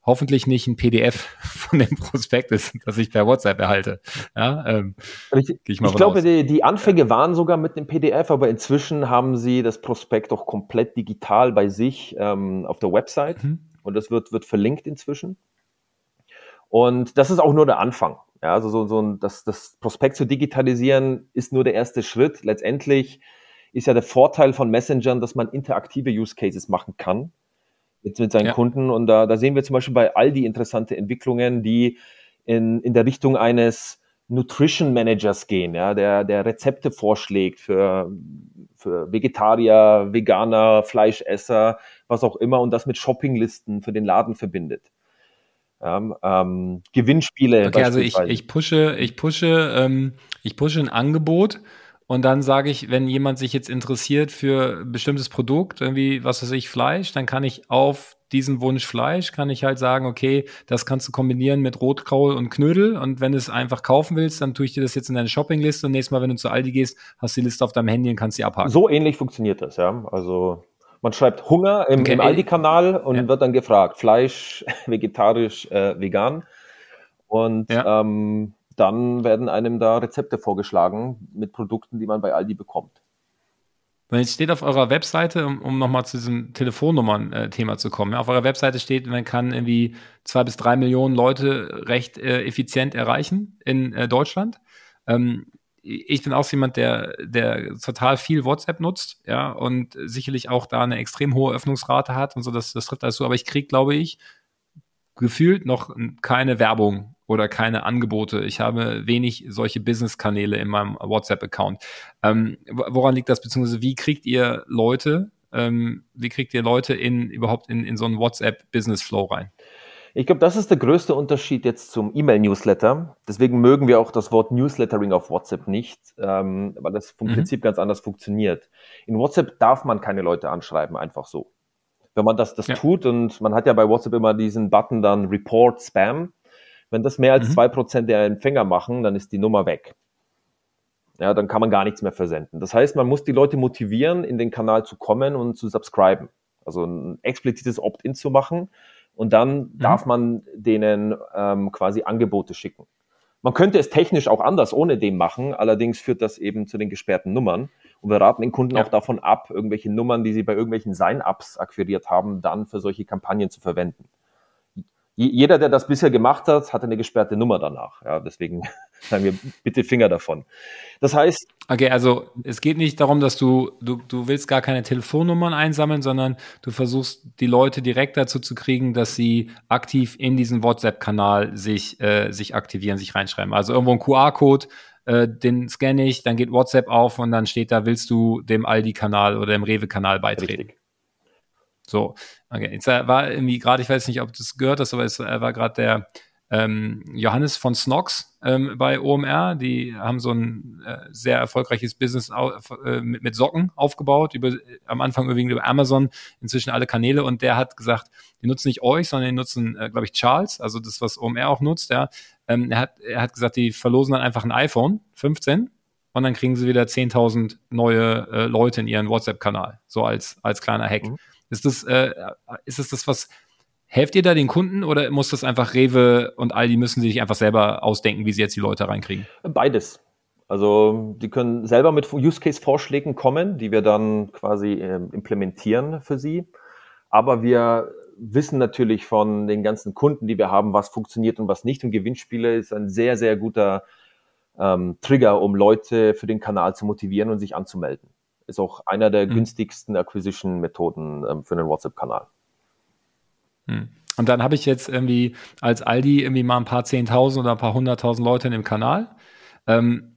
hoffentlich nicht ein PDF von dem Prospekt ist, das ich per WhatsApp erhalte. Ja, ähm, ich, ich, ich glaube, die, die, Anfänge waren sogar mit dem PDF, aber inzwischen haben sie das Prospekt auch komplett digital bei sich ähm, auf der Website mhm. und das wird, wird verlinkt inzwischen. Und das ist auch nur der Anfang. Ja, also so, so ein, das, das Prospekt zu digitalisieren ist nur der erste Schritt. Letztendlich ist ja der Vorteil von Messengern, dass man interaktive Use Cases machen kann, mit, mit seinen ja. Kunden. Und da, da sehen wir zum Beispiel bei Aldi interessante Entwicklungen, die in, in der Richtung eines Nutrition Managers gehen, ja, der, der Rezepte vorschlägt für, für Vegetarier, Veganer, Fleischesser, was auch immer und das mit Shoppinglisten für den Laden verbindet. Ja, ähm, Gewinnspiele. Okay, also ich, ich pushe, ich pushe, ähm, ich pushe ein Angebot und dann sage ich, wenn jemand sich jetzt interessiert für ein bestimmtes Produkt, irgendwie, was weiß ich, Fleisch, dann kann ich auf diesen Wunsch Fleisch, kann ich halt sagen, okay, das kannst du kombinieren mit Rotkraul und Knödel und wenn du es einfach kaufen willst, dann tue ich dir das jetzt in deine Shoppingliste und nächstes Mal, wenn du zu Aldi gehst, hast du die Liste auf deinem Handy und kannst sie abhaken. So ähnlich funktioniert das, ja. Also man schreibt Hunger im, okay. im Aldi-Kanal und ja. wird dann gefragt, Fleisch, vegetarisch, äh, vegan. Und ja. ähm, dann werden einem da Rezepte vorgeschlagen mit Produkten, die man bei Aldi bekommt. Wenn es steht auf eurer Webseite, um, um nochmal zu diesem Telefonnummern-Thema zu kommen, ja, auf eurer Webseite steht, man kann irgendwie zwei bis drei Millionen Leute recht äh, effizient erreichen in äh, Deutschland. Ähm, ich bin auch jemand, der, der total viel WhatsApp nutzt, ja, und sicherlich auch da eine extrem hohe Öffnungsrate hat und so, das, das trifft alles so, aber ich kriege, glaube ich, gefühlt noch keine Werbung oder keine Angebote. Ich habe wenig solche Business-Kanäle in meinem WhatsApp-Account. Ähm, woran liegt das, beziehungsweise wie kriegt ihr Leute, ähm, wie kriegt ihr Leute in überhaupt in, in so einen WhatsApp-Business-Flow rein? Ich glaube, das ist der größte Unterschied jetzt zum E-Mail-Newsletter. Deswegen mögen wir auch das Wort Newslettering auf WhatsApp nicht, ähm, weil das vom mhm. Prinzip ganz anders funktioniert. In WhatsApp darf man keine Leute anschreiben, einfach so. Wenn man das, das ja. tut und man hat ja bei WhatsApp immer diesen Button dann Report Spam. Wenn das mehr als mhm. zwei mhm. Prozent der Empfänger machen, dann ist die Nummer weg. Ja, dann kann man gar nichts mehr versenden. Das heißt, man muss die Leute motivieren, in den Kanal zu kommen und zu subscriben. Also ein explizites Opt-in zu machen und dann mhm. darf man denen ähm, quasi Angebote schicken. Man könnte es technisch auch anders ohne dem machen, allerdings führt das eben zu den gesperrten Nummern. Und wir raten den Kunden ja. auch davon ab, irgendwelche Nummern, die sie bei irgendwelchen Sign-ups akquiriert haben, dann für solche Kampagnen zu verwenden jeder, der das bisher gemacht hat, hat eine gesperrte Nummer danach. Ja, deswegen sagen wir bitte Finger davon. Das heißt. Okay, also es geht nicht darum, dass du, du, du willst gar keine Telefonnummern einsammeln, sondern du versuchst die Leute direkt dazu zu kriegen, dass sie aktiv in diesen WhatsApp-Kanal sich, äh, sich aktivieren, sich reinschreiben. Also irgendwo ein QR-Code, äh, den scanne ich, dann geht WhatsApp auf und dann steht da, willst du dem Aldi-Kanal oder dem Rewe-Kanal beitreten. Richtig. So, okay. Jetzt äh, war irgendwie gerade, ich weiß nicht, ob du das gehört hast, aber es äh, war gerade der ähm, Johannes von Snox ähm, bei OMR. Die haben so ein äh, sehr erfolgreiches Business äh, mit, mit, Socken aufgebaut, über, am Anfang überwiegend über Amazon, inzwischen alle Kanäle. Und der hat gesagt, die nutzen nicht euch, sondern die nutzen, äh, glaube ich, Charles, also das, was OMR auch nutzt. Ja. Ähm, er, hat, er hat gesagt, die verlosen dann einfach ein iPhone 15 und dann kriegen sie wieder 10.000 neue äh, Leute in ihren WhatsApp-Kanal, so als, als kleiner Hack. Mhm. Ist das, äh, ist das das, was helft ihr da den Kunden oder muss das einfach Rewe und Aldi müssen sich einfach selber ausdenken, wie sie jetzt die Leute reinkriegen? Beides. Also die können selber mit Use Case Vorschlägen kommen, die wir dann quasi äh, implementieren für sie. Aber wir wissen natürlich von den ganzen Kunden, die wir haben, was funktioniert und was nicht. Und Gewinnspiele ist ein sehr, sehr guter ähm, Trigger, um Leute für den Kanal zu motivieren und sich anzumelden ist auch einer der mhm. günstigsten Acquisition-Methoden ähm, für einen WhatsApp-Kanal. Mhm. Und dann habe ich jetzt irgendwie als Aldi irgendwie mal ein paar Zehntausend oder ein paar hunderttausend Leute in dem Kanal. Ähm,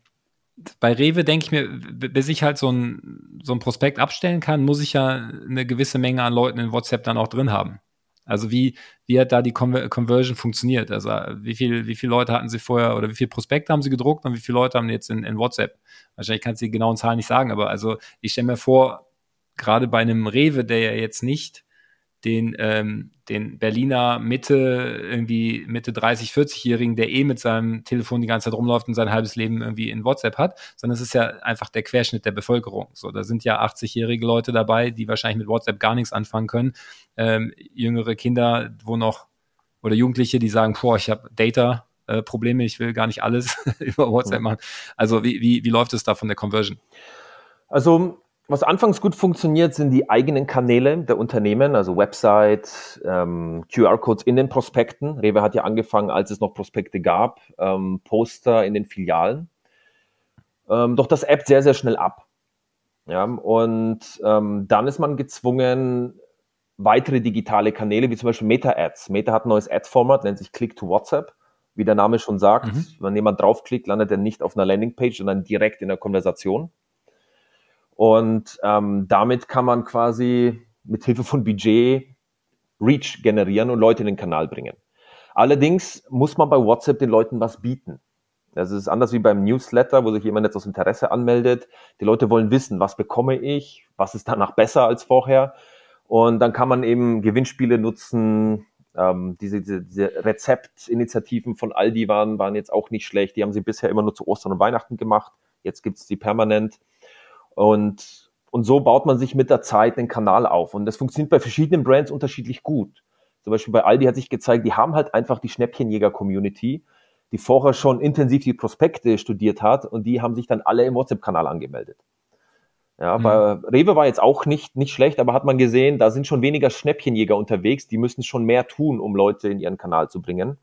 bei Rewe denke ich mir, bis ich halt so ein, so ein Prospekt abstellen kann, muss ich ja eine gewisse Menge an Leuten in WhatsApp dann auch drin haben. Also wie, wie hat da die Conversion funktioniert? Also wie viel, wie viele Leute hatten sie vorher oder wie viele Prospekte haben sie gedruckt und wie viele Leute haben jetzt in, in WhatsApp? Wahrscheinlich kannst du die genauen Zahlen nicht sagen, aber also ich stelle mir vor, gerade bei einem Rewe, der ja jetzt nicht den, ähm, den Berliner Mitte, irgendwie Mitte 30, 40-Jährigen, der eh mit seinem Telefon die ganze Zeit rumläuft und sein halbes Leben irgendwie in WhatsApp hat, sondern es ist ja einfach der Querschnitt der Bevölkerung. So, da sind ja 80-jährige Leute dabei, die wahrscheinlich mit WhatsApp gar nichts anfangen können. Ähm, jüngere Kinder, wo noch, oder Jugendliche, die sagen, boah, ich habe Data, äh, Probleme, ich will gar nicht alles über WhatsApp machen. Also wie, wie, wie läuft es da von der Conversion? Also was anfangs gut funktioniert, sind die eigenen Kanäle der Unternehmen, also Website, ähm, QR-Codes in den Prospekten. Rewe hat ja angefangen, als es noch Prospekte gab, ähm, Poster in den Filialen. Ähm, doch das App sehr, sehr schnell ab. Ja, und ähm, dann ist man gezwungen, weitere digitale Kanäle, wie zum Beispiel Meta-Ads. Meta hat ein neues Ad-Format, nennt sich Click to WhatsApp. Wie der Name schon sagt, mhm. wenn jemand draufklickt, landet er nicht auf einer Landingpage, sondern direkt in der Konversation. Und ähm, damit kann man quasi mit Hilfe von Budget Reach generieren und Leute in den Kanal bringen. Allerdings muss man bei WhatsApp den Leuten was bieten. Das ist anders wie beim Newsletter, wo sich jemand jetzt aus Interesse anmeldet. Die Leute wollen wissen, was bekomme ich, was ist danach besser als vorher. Und dann kann man eben Gewinnspiele nutzen. Ähm, diese, diese, diese Rezeptinitiativen von Aldi waren, waren jetzt auch nicht schlecht. Die haben sie bisher immer nur zu Ostern und Weihnachten gemacht. Jetzt gibt's die permanent. Und, und so baut man sich mit der Zeit einen Kanal auf. Und das funktioniert bei verschiedenen Brands unterschiedlich gut. Zum Beispiel bei Aldi hat sich gezeigt, die haben halt einfach die Schnäppchenjäger-Community die vorher schon intensiv die Prospekte studiert hat und die haben sich dann alle im WhatsApp-Kanal angemeldet. Ja, mhm. bei Rewe war jetzt auch nicht, nicht schlecht, aber hat man gesehen, da sind schon weniger Schnäppchenjäger unterwegs, die müssen schon mehr tun, um Leute in ihren Kanal zu bringen.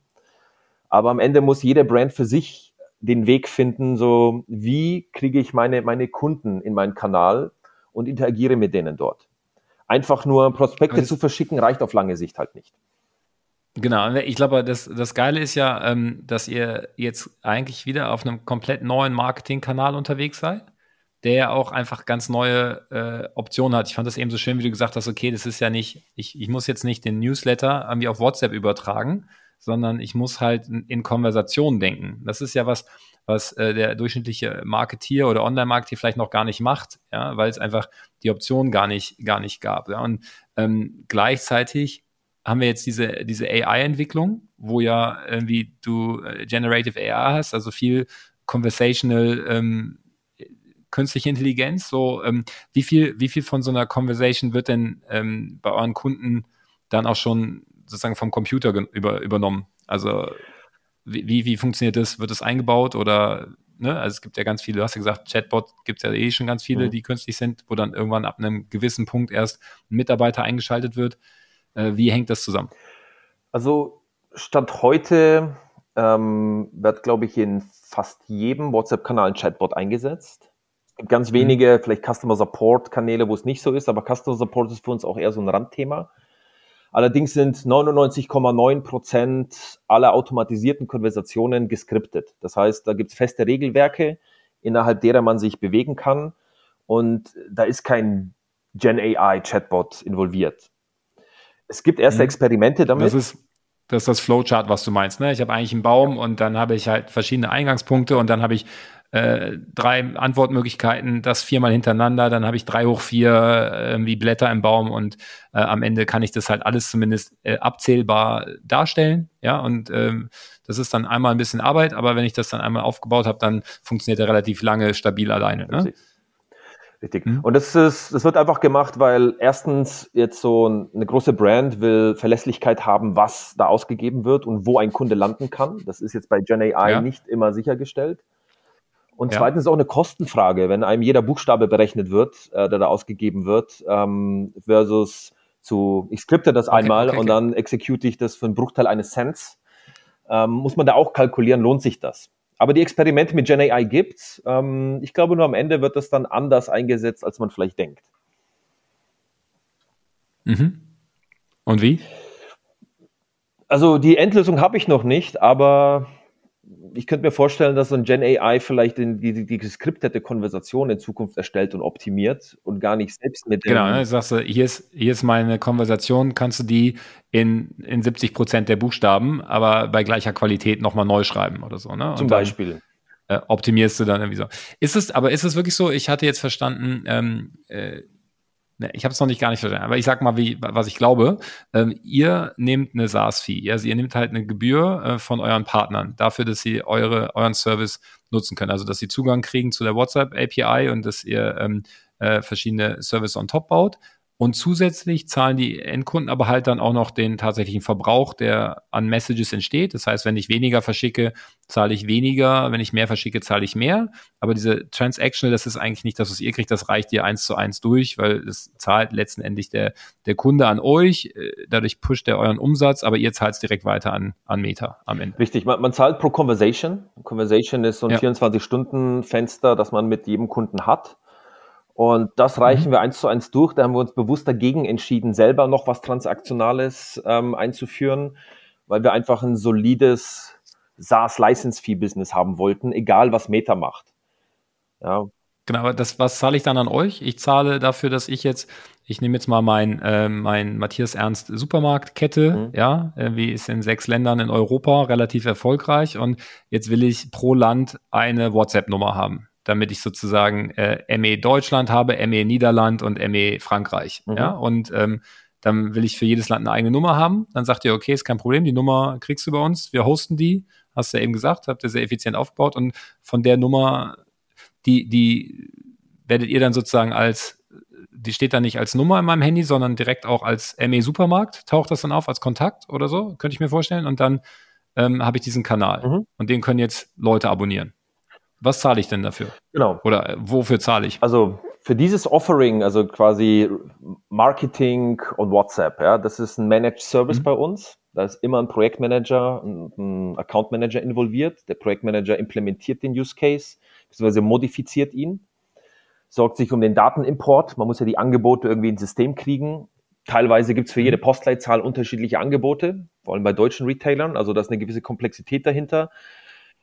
Aber am Ende muss jede Brand für sich den Weg finden, so wie kriege ich meine, meine Kunden in meinen Kanal und interagiere mit denen dort. Einfach nur Prospekte also zu verschicken reicht auf lange Sicht halt nicht. Genau, ich glaube, das, das Geile ist ja, ähm, dass ihr jetzt eigentlich wieder auf einem komplett neuen Marketingkanal unterwegs seid, der ja auch einfach ganz neue äh, Optionen hat. Ich fand das eben so schön, wie du gesagt hast, okay, das ist ja nicht, ich, ich muss jetzt nicht den Newsletter irgendwie auf WhatsApp übertragen, sondern ich muss halt in Konversationen denken. Das ist ja was, was äh, der durchschnittliche Marketier oder Online-Marketier vielleicht noch gar nicht macht, ja, weil es einfach die Option gar nicht, gar nicht gab. Ja. Und ähm, gleichzeitig haben wir jetzt diese, diese AI-Entwicklung, wo ja irgendwie du äh, Generative AI hast, also viel conversational ähm, künstliche Intelligenz. So, ähm, wie viel, wie viel von so einer Conversation wird denn ähm, bei euren Kunden dann auch schon sozusagen vom Computer über, übernommen? Also wie, wie funktioniert das? Wird das eingebaut oder ne? Also es gibt ja ganz viele, du hast ja gesagt, Chatbot gibt es ja eh schon ganz viele, mhm. die künstlich sind, wo dann irgendwann ab einem gewissen Punkt erst ein Mitarbeiter eingeschaltet wird. Äh, wie hängt das zusammen? Also Stand heute ähm, wird, glaube ich, in fast jedem WhatsApp-Kanal ein Chatbot eingesetzt. Es gibt ganz mhm. wenige, vielleicht Customer Support-Kanäle, wo es nicht so ist, aber Customer Support ist für uns auch eher so ein Randthema. Allerdings sind 99,9 Prozent aller automatisierten Konversationen geskriptet. Das heißt, da gibt es feste Regelwerke, innerhalb derer man sich bewegen kann. Und da ist kein Gen AI Chatbot involviert. Es gibt erste mhm. Experimente damit. Das ist, das ist das Flowchart, was du meinst. Ne? Ich habe eigentlich einen Baum und dann habe ich halt verschiedene Eingangspunkte und dann habe ich äh, drei Antwortmöglichkeiten, das viermal hintereinander, dann habe ich drei hoch vier äh, wie Blätter im Baum und äh, am Ende kann ich das halt alles zumindest äh, abzählbar darstellen. Ja, und ähm, das ist dann einmal ein bisschen Arbeit, aber wenn ich das dann einmal aufgebaut habe, dann funktioniert er relativ lange stabil alleine. Ne? Richtig. Mhm. Und das ist, das wird einfach gemacht, weil erstens jetzt so eine große Brand will Verlässlichkeit haben, was da ausgegeben wird und wo ein Kunde landen kann. Das ist jetzt bei Gen AI ja. nicht immer sichergestellt. Und ja. zweitens auch eine Kostenfrage, wenn einem jeder Buchstabe berechnet wird, äh, der da ausgegeben wird, ähm, versus zu, ich skripte das okay, einmal okay, und dann execute ich das für einen Bruchteil eines Cents, ähm, muss man da auch kalkulieren, lohnt sich das? Aber die Experimente mit Gen AI gibt's. Ähm, ich glaube nur am Ende wird das dann anders eingesetzt, als man vielleicht denkt. Mhm. Und wie? Also die Endlösung habe ich noch nicht, aber ich könnte mir vorstellen, dass so ein Gen AI vielleicht in die, die, geskriptete Konversation in Zukunft erstellt und optimiert und gar nicht selbst mit. Genau, ne, sagst du, hier ist, hier ist meine Konversation, kannst du die in, in 70 Prozent der Buchstaben, aber bei gleicher Qualität nochmal neu schreiben oder so, ne? Und Zum Beispiel. Dann, äh, optimierst du dann irgendwie so. Ist es, aber ist es wirklich so, ich hatte jetzt verstanden, ähm, äh, ich habe es noch nicht gar nicht verstanden, aber ich sag mal, wie, was ich glaube. Ähm, ihr nehmt eine SaaS-Fee, also ihr nehmt halt eine Gebühr äh, von euren Partnern dafür, dass sie eure, euren Service nutzen können. Also dass sie Zugang kriegen zu der WhatsApp-API und dass ihr ähm, äh, verschiedene Services on top baut. Und zusätzlich zahlen die Endkunden aber halt dann auch noch den tatsächlichen Verbrauch, der an Messages entsteht. Das heißt, wenn ich weniger verschicke, zahle ich weniger. Wenn ich mehr verschicke, zahle ich mehr. Aber diese Transactional, das ist eigentlich nicht das, was ihr kriegt. Das reicht ihr eins zu eins durch, weil es zahlt letztendlich der, der Kunde an euch. Äh, dadurch pusht er euren Umsatz, aber ihr zahlt es direkt weiter an, an Meta am Ende. Richtig. Man, man zahlt pro Conversation. Conversation ist so ein ja. 24-Stunden-Fenster, das man mit jedem Kunden hat. Und das reichen mhm. wir eins zu eins durch. Da haben wir uns bewusst dagegen entschieden, selber noch was Transaktionales ähm, einzuführen, weil wir einfach ein solides SaaS-License-Fee-Business haben wollten, egal was Meta macht. Ja. Genau, aber das, was zahle ich dann an euch? Ich zahle dafür, dass ich jetzt, ich nehme jetzt mal mein, äh, mein Matthias Ernst Supermarktkette, mhm. ja, äh, wie ist in sechs Ländern in Europa relativ erfolgreich und jetzt will ich pro Land eine WhatsApp-Nummer haben damit ich sozusagen äh, ME Deutschland habe, ME Niederland und ME Frankreich. Mhm. Ja, und ähm, dann will ich für jedes Land eine eigene Nummer haben. Dann sagt ihr, okay, ist kein Problem, die Nummer kriegst du bei uns, wir hosten die, hast du ja eben gesagt, habt ihr sehr effizient aufgebaut und von der Nummer, die, die werdet ihr dann sozusagen als, die steht dann nicht als Nummer in meinem Handy, sondern direkt auch als ME Supermarkt, taucht das dann auf als Kontakt oder so, könnte ich mir vorstellen. Und dann ähm, habe ich diesen Kanal mhm. und den können jetzt Leute abonnieren. Was zahle ich denn dafür? Genau. Oder äh, wofür zahle ich? Also für dieses Offering, also quasi Marketing und WhatsApp, ja, das ist ein Managed Service mhm. bei uns. Da ist immer ein Projektmanager, ein, ein Account Manager involviert. Der Projektmanager implementiert den Use Case, beziehungsweise modifiziert ihn, sorgt sich um den Datenimport. Man muss ja die Angebote irgendwie ins System kriegen. Teilweise gibt es für jede mhm. Postleitzahl unterschiedliche Angebote, vor allem bei deutschen Retailern. Also da ist eine gewisse Komplexität dahinter.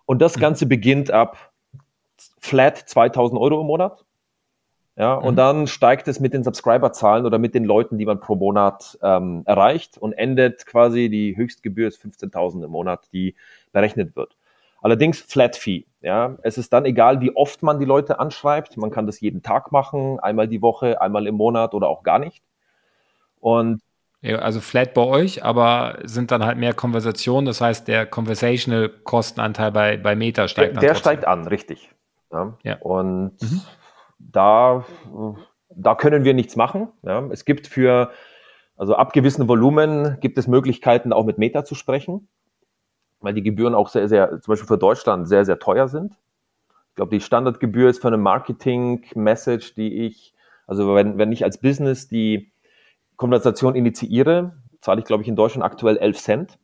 Und das mhm. Ganze beginnt ab flat 2000 Euro im Monat. Ja, mhm. und dann steigt es mit den Subscriber-Zahlen oder mit den Leuten, die man pro Monat ähm, erreicht und endet quasi die Höchstgebühr ist 15.000 im Monat, die berechnet wird. Allerdings Flat Fee. Ja, es ist dann egal, wie oft man die Leute anschreibt. Man kann das jeden Tag machen, einmal die Woche, einmal im Monat oder auch gar nicht. Und ja, also flat bei euch, aber sind dann halt mehr Konversationen. Das heißt, der Conversational Kostenanteil bei, bei Meta steigt der, an. Der steigt an, richtig. Ja? ja. Und mhm. da, da können wir nichts machen. Ja? Es gibt für, also ab gewissen Volumen gibt es Möglichkeiten, auch mit Meta zu sprechen, weil die Gebühren auch sehr, sehr, zum Beispiel für Deutschland sehr, sehr teuer sind. Ich glaube, die Standardgebühr ist für eine Marketing-Message, die ich, also wenn, wenn ich als Business die Konversation initiiere, zahle ich, glaube ich, in Deutschland aktuell 11 Cent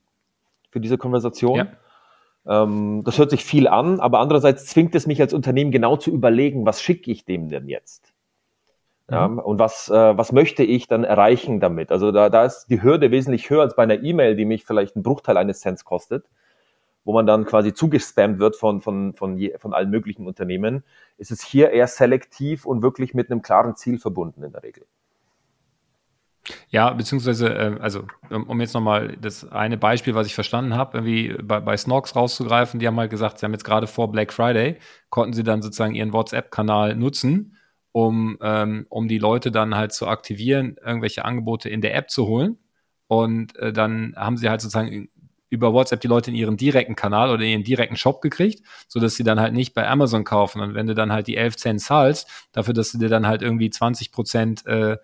für diese Konversation. Ja. Ähm, das hört sich viel an, aber andererseits zwingt es mich als Unternehmen genau zu überlegen, was schicke ich dem denn jetzt? Ja, mhm. und was, äh, was möchte ich dann erreichen damit? Also da, da ist die Hürde wesentlich höher als bei einer E-Mail, die mich vielleicht einen Bruchteil eines Cents kostet, wo man dann quasi zugespammt wird von, von, von, je, von allen möglichen Unternehmen. Ist es hier eher selektiv und wirklich mit einem klaren Ziel verbunden in der Regel. Ja, beziehungsweise, äh, also um jetzt nochmal das eine Beispiel, was ich verstanden habe, irgendwie bei, bei Snox rauszugreifen, die haben halt gesagt, sie haben jetzt gerade vor Black Friday, konnten sie dann sozusagen ihren WhatsApp-Kanal nutzen, um, ähm, um die Leute dann halt zu aktivieren, irgendwelche Angebote in der App zu holen. Und äh, dann haben sie halt sozusagen über WhatsApp die Leute in ihren direkten Kanal oder in ihren direkten Shop gekriegt, sodass sie dann halt nicht bei Amazon kaufen. Und wenn du dann halt die 11 Cent zahlst, dafür, dass du dir dann halt irgendwie 20 Prozent äh,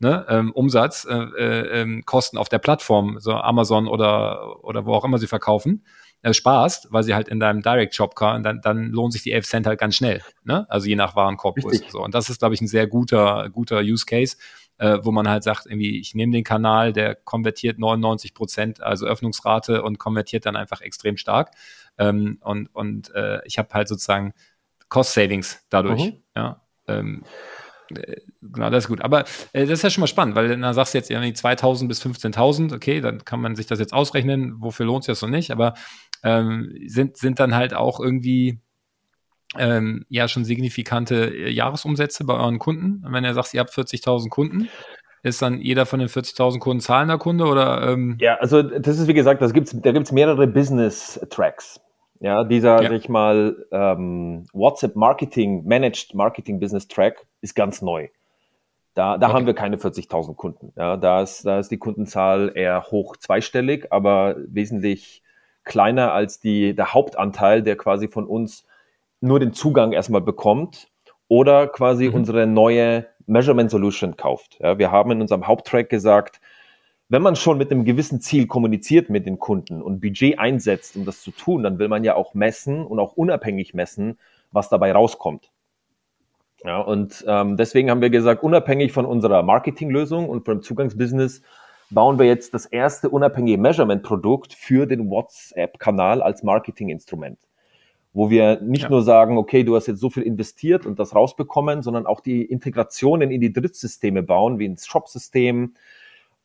ne, ähm, Umsatz, äh, äh, ähm, Kosten auf der Plattform, so Amazon oder, oder wo auch immer sie verkaufen, äh, sparst, weil sie halt in deinem Direct-Shop kann, dann, dann lohnt sich die 11 Cent halt ganz schnell. Ne? Also je nach Warenkorbgröße. So. Und das ist, glaube ich, ein sehr guter, guter Use Case, äh, wo man halt sagt, irgendwie, ich nehme den Kanal, der konvertiert 99 Prozent, also Öffnungsrate und konvertiert dann einfach extrem stark. Ähm, und und äh, ich habe halt sozusagen Cost Savings dadurch. Mhm. Ja. Ähm, äh, genau, das ist gut. Aber äh, das ist ja schon mal spannend, weil dann sagst du jetzt irgendwie 2000 bis 15.000, okay, dann kann man sich das jetzt ausrechnen, wofür lohnt sich das noch nicht, aber ähm, sind, sind dann halt auch irgendwie ähm, ja schon signifikante äh, Jahresumsätze bei euren Kunden. Wenn ihr sagt, ihr habt 40.000 Kunden, ist dann jeder von den 40.000 Kunden zahlender Kunde oder? Ähm? Ja, also das ist wie gesagt, das gibt's, da gibt es mehrere Business Tracks. Ja, dieser, ja. sag ich mal, ähm, WhatsApp Marketing, Managed Marketing Business Track ist ganz neu. Da, da okay. haben wir keine 40.000 Kunden. Ja, da ist, da ist die Kundenzahl eher hoch zweistellig, aber wesentlich kleiner als die, der Hauptanteil, der quasi von uns nur den Zugang erstmal bekommt oder quasi mhm. unsere neue Measurement Solution kauft. Ja, wir haben in unserem Haupttrack gesagt, wenn man schon mit einem gewissen Ziel kommuniziert mit den Kunden und Budget einsetzt, um das zu tun, dann will man ja auch messen und auch unabhängig messen, was dabei rauskommt. Ja, und ähm, deswegen haben wir gesagt, unabhängig von unserer Marketinglösung und vom Zugangsbusiness bauen wir jetzt das erste unabhängige Measurement-Produkt für den WhatsApp-Kanal als Marketinginstrument. wo wir nicht ja. nur sagen, okay, du hast jetzt so viel investiert und das rausbekommen, sondern auch die Integrationen in die Drittsysteme bauen, wie ins Shop-System,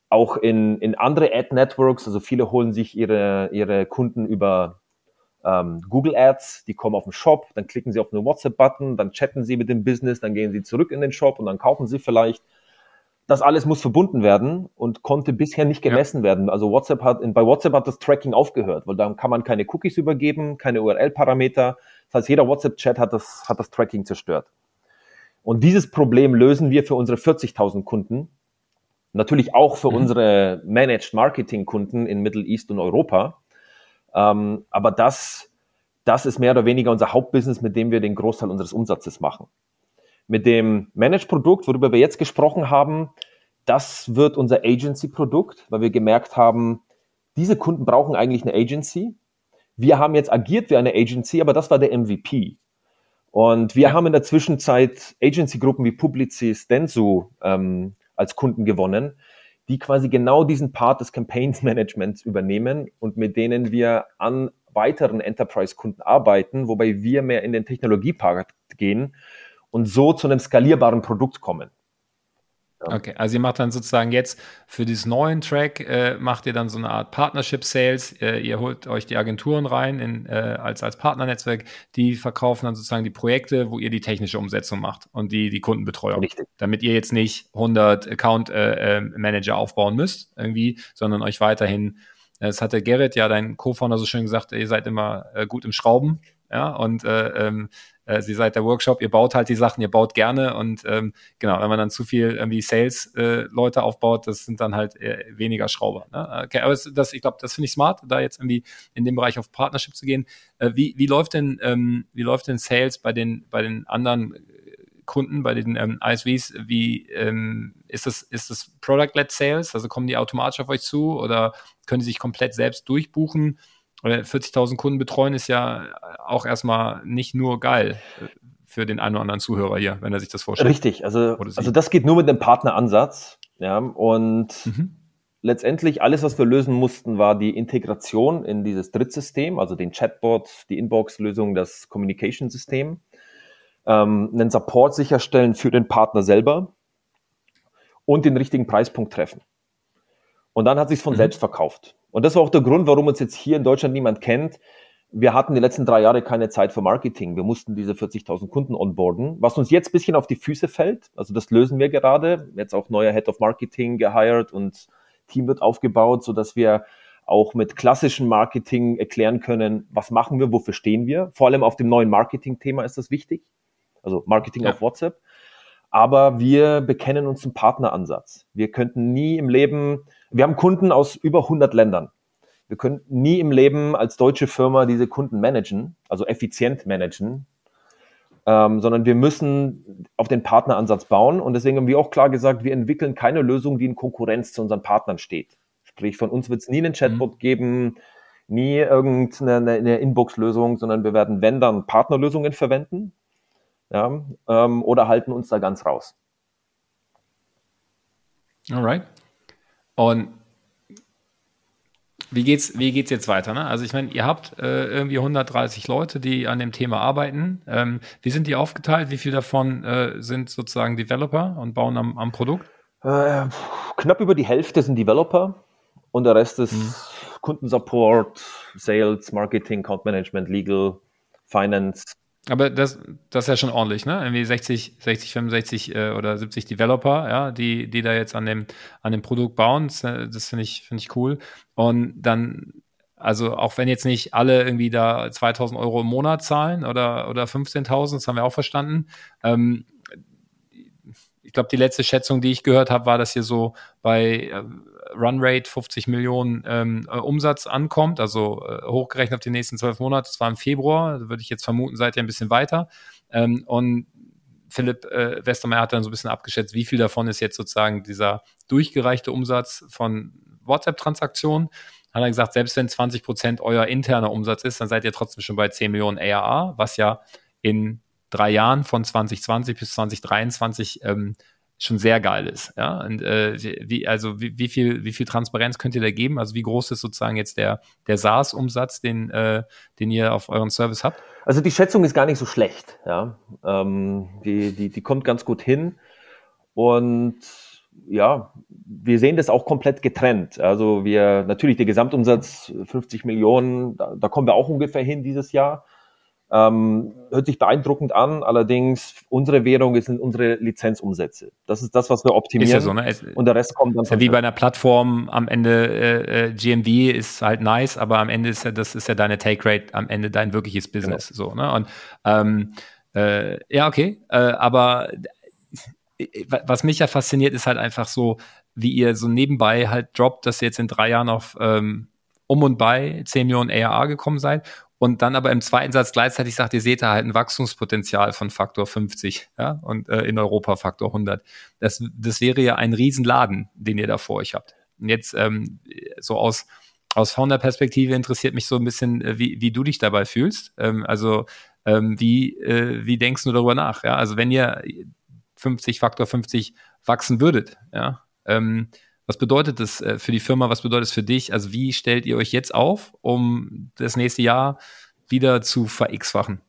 auch in, in andere Ad-Networks. Also viele holen sich ihre, ihre Kunden über ähm, Google Ads, die kommen auf den Shop, dann klicken sie auf einen WhatsApp-Button, dann chatten sie mit dem Business, dann gehen sie zurück in den Shop und dann kaufen sie vielleicht das alles muss verbunden werden und konnte bisher nicht gemessen ja. werden. Also WhatsApp hat, bei WhatsApp hat das Tracking aufgehört, weil dann kann man keine Cookies übergeben, keine URL-Parameter. Das heißt, jeder WhatsApp-Chat hat das, hat das Tracking zerstört. Und dieses Problem lösen wir für unsere 40.000 Kunden. Natürlich auch für mhm. unsere Managed Marketing Kunden in Middle East und Europa. Ähm, aber das, das ist mehr oder weniger unser Hauptbusiness, mit dem wir den Großteil unseres Umsatzes machen. Mit dem Managed-Produkt, worüber wir jetzt gesprochen haben, das wird unser Agency-Produkt, weil wir gemerkt haben, diese Kunden brauchen eigentlich eine Agency. Wir haben jetzt agiert wie eine Agency, aber das war der MVP. Und wir haben in der Zwischenzeit Agency-Gruppen wie Publicis, Densu ähm, als Kunden gewonnen, die quasi genau diesen Part des Campaigns-Managements übernehmen und mit denen wir an weiteren Enterprise-Kunden arbeiten, wobei wir mehr in den Technologiepart gehen und so zu einem skalierbaren Produkt kommen. Okay, also ihr macht dann sozusagen jetzt für diesen neuen Track, äh, macht ihr dann so eine Art Partnership Sales, äh, ihr holt euch die Agenturen rein in, äh, als, als Partnernetzwerk, die verkaufen dann sozusagen die Projekte, wo ihr die technische Umsetzung macht und die, die Kundenbetreuung. Richtig. Damit ihr jetzt nicht 100 Account äh, äh, Manager aufbauen müsst irgendwie, sondern euch weiterhin, äh, das hatte Gerrit ja, dein Co-Founder so schön gesagt, ihr seid immer gut im Schrauben, ja, und ähm, äh, sie seid der Workshop, ihr baut halt die Sachen, ihr baut gerne und ähm, genau, wenn man dann zu viel irgendwie Sales-Leute äh, aufbaut, das sind dann halt äh, weniger Schrauber. Ne? Okay, aber das, ich glaube, das finde ich smart, da jetzt irgendwie in dem Bereich auf Partnership zu gehen. Äh, wie, wie läuft denn, ähm, wie läuft denn Sales bei den, bei den anderen Kunden, bei den ähm, ISVs, wie ähm, ist das, ist das Product-led Sales? Also kommen die automatisch auf euch zu oder können die sich komplett selbst durchbuchen? 40.000 Kunden betreuen ist ja auch erstmal nicht nur geil äh, für den einen oder anderen Zuhörer hier, wenn er sich das vorstellt. Richtig, also, also das geht nur mit dem Partneransatz. Ja, und mhm. letztendlich alles, was wir lösen mussten, war die Integration in dieses Drittsystem, also den Chatbot, die Inbox-Lösung, das Communication-System, ähm, einen Support sicherstellen für den Partner selber und den richtigen Preispunkt treffen. Und dann hat sich von mhm. selbst verkauft. Und das war auch der Grund, warum uns jetzt hier in Deutschland niemand kennt. Wir hatten die letzten drei Jahre keine Zeit für Marketing. Wir mussten diese 40.000 Kunden onboarden, was uns jetzt bisschen auf die Füße fällt. Also das lösen wir gerade. Jetzt auch neuer Head of Marketing gehired und Team wird aufgebaut, so dass wir auch mit klassischem Marketing erklären können, was machen wir, wofür stehen wir. Vor allem auf dem neuen Marketing-Thema ist das wichtig. Also Marketing ja. auf WhatsApp. Aber wir bekennen uns zum Partneransatz. Wir könnten nie im Leben wir haben Kunden aus über 100 Ländern. Wir können nie im Leben als deutsche Firma diese Kunden managen, also effizient managen, ähm, sondern wir müssen auf den Partneransatz bauen. Und deswegen haben wir auch klar gesagt, wir entwickeln keine Lösung, die in Konkurrenz zu unseren Partnern steht. Sprich, von uns wird es nie einen Chatbot mhm. geben, nie irgendeine eine Inbox-Lösung, sondern wir werden, wenn dann, Partnerlösungen verwenden ja, ähm, oder halten uns da ganz raus. Alright. Und wie geht's, wie geht's jetzt weiter? Ne? Also ich meine, ihr habt äh, irgendwie 130 Leute, die an dem Thema arbeiten. Ähm, wie sind die aufgeteilt? Wie viele davon äh, sind sozusagen Developer und bauen am, am Produkt? Äh, knapp über die Hälfte sind Developer und der Rest ist mhm. Kundensupport, Sales, Marketing, Account Management, Legal, Finance. Aber das, das ist ja schon ordentlich, ne? Irgendwie 60, 60, 65 äh, oder 70 Developer, ja, die, die da jetzt an dem, an dem Produkt bauen. Das, äh, das finde ich, finde ich cool. Und dann, also auch wenn jetzt nicht alle irgendwie da 2000 Euro im Monat zahlen oder, oder 15.000, das haben wir auch verstanden. Ähm, ich glaube, die letzte Schätzung, die ich gehört habe, war, dass hier so bei äh, Runrate 50 Millionen ähm, äh, Umsatz ankommt, also äh, hochgerechnet auf die nächsten zwölf Monate, das war im Februar, würde ich jetzt vermuten, seid ihr ein bisschen weiter. Ähm, und Philipp äh, Westermeier hat dann so ein bisschen abgeschätzt, wie viel davon ist jetzt sozusagen dieser durchgereichte Umsatz von WhatsApp-Transaktionen. Hat er gesagt, selbst wenn 20 Prozent euer interner Umsatz ist, dann seid ihr trotzdem schon bei 10 Millionen ARA, was ja in drei Jahren von 2020 bis 2023 ähm, schon sehr geil ist. Ja, und äh, wie, also wie, wie, viel, wie viel Transparenz könnt ihr da geben? Also wie groß ist sozusagen jetzt der, der SaaS-Umsatz, den, äh, den ihr auf euren Service habt? Also die Schätzung ist gar nicht so schlecht. Ja, ähm, die, die, die kommt ganz gut hin und ja, wir sehen das auch komplett getrennt. Also wir, natürlich der Gesamtumsatz 50 Millionen, da, da kommen wir auch ungefähr hin dieses Jahr. Ähm, hört sich beeindruckend an, allerdings unsere Währung sind unsere Lizenzumsätze. Das ist das, was wir optimieren. Ist ja so, ne? Es, und der Rest kommt dann. Ist ja wie bei einer Plattform am Ende äh, äh GMV ist halt nice, aber am Ende ist ja das ist ja deine Take Rate, am Ende dein wirkliches Business. Genau. So, ne? Und ähm, äh, ja, okay, äh, aber was mich ja fasziniert, ist halt einfach so, wie ihr so nebenbei halt droppt, dass ihr jetzt in drei Jahren auf ähm, um und bei 10 Millionen ARA gekommen seid und dann aber im zweiten Satz gleichzeitig sagt, ihr seht da halt ein Wachstumspotenzial von Faktor 50 ja, und äh, in Europa Faktor 100. Das, das wäre ja ein Riesenladen, den ihr da vor euch habt. Und jetzt ähm, so aus, aus Founder-Perspektive interessiert mich so ein bisschen, äh, wie, wie du dich dabei fühlst. Ähm, also ähm, wie, äh, wie denkst du darüber nach? Ja? Also wenn ihr 50, Faktor 50 wachsen würdet, ja, ähm, was bedeutet das äh, für die Firma? Was bedeutet es für dich? Also wie stellt ihr euch jetzt auf, um das nächste Jahr wieder zu ver-X-fachen?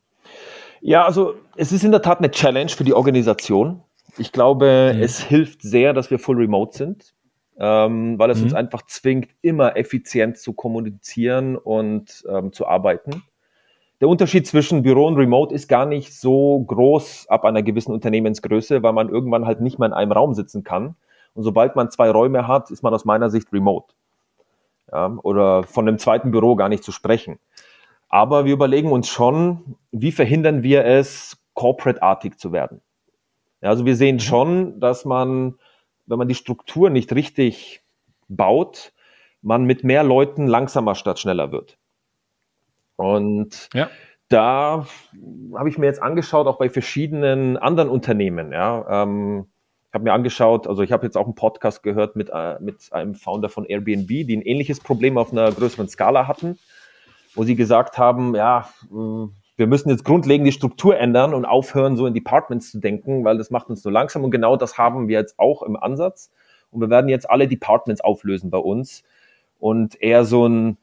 Ja, also es ist in der Tat eine Challenge für die Organisation. Ich glaube, mhm. es hilft sehr, dass wir full remote sind, ähm, weil es mhm. uns einfach zwingt, immer effizient zu kommunizieren und ähm, zu arbeiten. Der Unterschied zwischen Büro und Remote ist gar nicht so groß ab einer gewissen Unternehmensgröße, weil man irgendwann halt nicht mehr in einem Raum sitzen kann. Und sobald man zwei Räume hat, ist man aus meiner Sicht remote. Ja, oder von einem zweiten Büro gar nicht zu sprechen. Aber wir überlegen uns schon, wie verhindern wir es, corporate-artig zu werden. Ja, also wir sehen mhm. schon, dass man, wenn man die Struktur nicht richtig baut, man mit mehr Leuten langsamer statt schneller wird. Und ja. da habe ich mir jetzt angeschaut, auch bei verschiedenen anderen Unternehmen, ja, ähm, habe mir angeschaut, also ich habe jetzt auch einen Podcast gehört mit, äh, mit einem Founder von Airbnb, die ein ähnliches Problem auf einer größeren Skala hatten, wo sie gesagt haben, ja, äh, wir müssen jetzt grundlegend die Struktur ändern und aufhören, so in Departments zu denken, weil das macht uns so langsam. Und genau das haben wir jetzt auch im Ansatz. Und wir werden jetzt alle Departments auflösen bei uns und eher so ein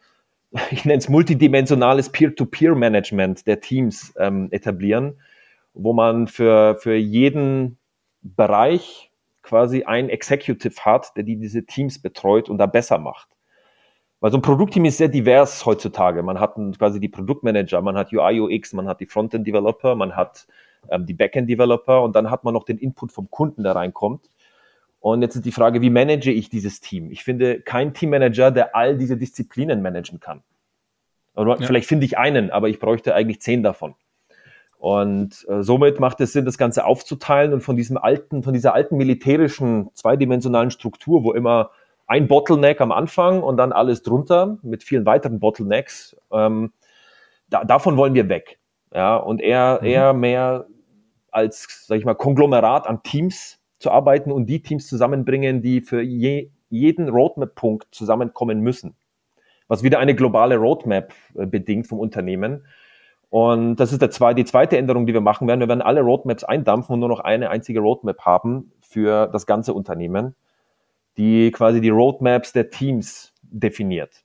ich nenne es multidimensionales Peer-to-Peer-Management der Teams ähm, etablieren, wo man für, für jeden Bereich quasi ein Executive hat, der die, diese Teams betreut und da besser macht. Weil so ein Produktteam ist sehr divers heutzutage. Man hat quasi die Produktmanager, man hat UI, UX, man hat die Frontend-Developer, man hat ähm, die Backend-Developer und dann hat man noch den Input vom Kunden, der reinkommt. Und jetzt ist die Frage, wie manage ich dieses Team? Ich finde kein Teammanager, der all diese Disziplinen managen kann. Oder ja. vielleicht finde ich einen, aber ich bräuchte eigentlich zehn davon. Und äh, somit macht es Sinn, das Ganze aufzuteilen und von diesem alten, von dieser alten militärischen zweidimensionalen Struktur, wo immer ein Bottleneck am Anfang und dann alles drunter mit vielen weiteren Bottlenecks, ähm, da, davon wollen wir weg. Ja, und eher, mhm. eher mehr als, sag ich mal, Konglomerat an Teams zu arbeiten und die Teams zusammenbringen, die für je, jeden Roadmap-Punkt zusammenkommen müssen. Was wieder eine globale Roadmap äh, bedingt vom Unternehmen. Und das ist der zwei, die zweite Änderung, die wir machen werden. Wir werden alle Roadmaps eindampfen und nur noch eine einzige Roadmap haben für das ganze Unternehmen, die quasi die Roadmaps der Teams definiert.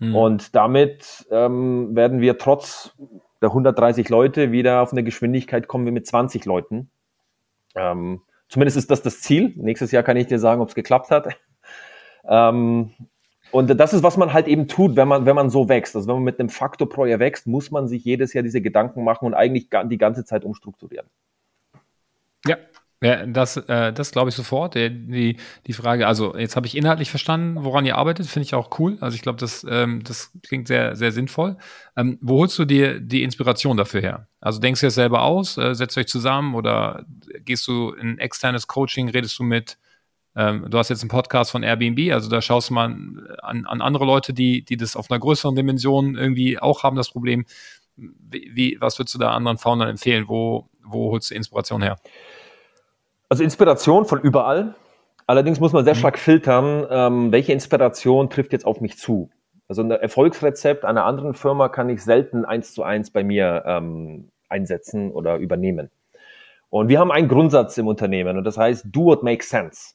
Hm. Und damit ähm, werden wir trotz der 130 Leute wieder auf eine Geschwindigkeit kommen wie mit 20 Leuten. Ähm, Zumindest ist das das Ziel. Nächstes Jahr kann ich dir sagen, ob es geklappt hat. Ähm, und das ist, was man halt eben tut, wenn man, wenn man so wächst. Also wenn man mit einem Faktor pro Jahr wächst, muss man sich jedes Jahr diese Gedanken machen und eigentlich die ganze Zeit umstrukturieren. Ja, ja, das, äh, das glaube ich sofort. Die, die Frage, also jetzt habe ich inhaltlich verstanden, woran ihr arbeitet, finde ich auch cool. Also ich glaube, das, ähm, das klingt sehr, sehr sinnvoll. Ähm, wo holst du dir die Inspiration dafür her? Also denkst du es selber aus, äh, setzt euch zusammen oder gehst du in externes Coaching, redest du mit, ähm, du hast jetzt einen Podcast von Airbnb, also da schaust du mal an, an andere Leute, die, die das auf einer größeren Dimension irgendwie auch haben, das Problem. Wie, wie, was würdest du da anderen Foundern empfehlen? Wo, wo holst du Inspiration her? Also Inspiration von überall. Allerdings muss man sehr mhm. stark filtern, ähm, welche Inspiration trifft jetzt auf mich zu. Also ein Erfolgsrezept einer anderen Firma kann ich selten eins zu eins bei mir ähm, einsetzen oder übernehmen. Und wir haben einen Grundsatz im Unternehmen und das heißt, do what makes sense.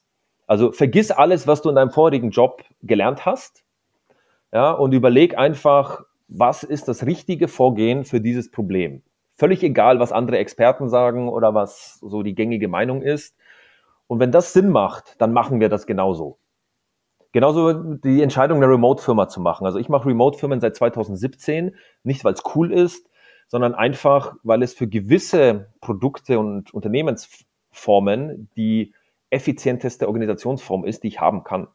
Also vergiss alles, was du in deinem vorigen Job gelernt hast, ja, und überleg einfach, was ist das richtige Vorgehen für dieses Problem. Völlig egal, was andere Experten sagen oder was so die gängige Meinung ist. Und wenn das Sinn macht, dann machen wir das genauso. Genauso die Entscheidung, eine Remote-Firma zu machen. Also ich mache Remote-Firmen seit 2017, nicht weil es cool ist, sondern einfach, weil es für gewisse Produkte und Unternehmensformen die effizienteste Organisationsform ist, die ich haben kann.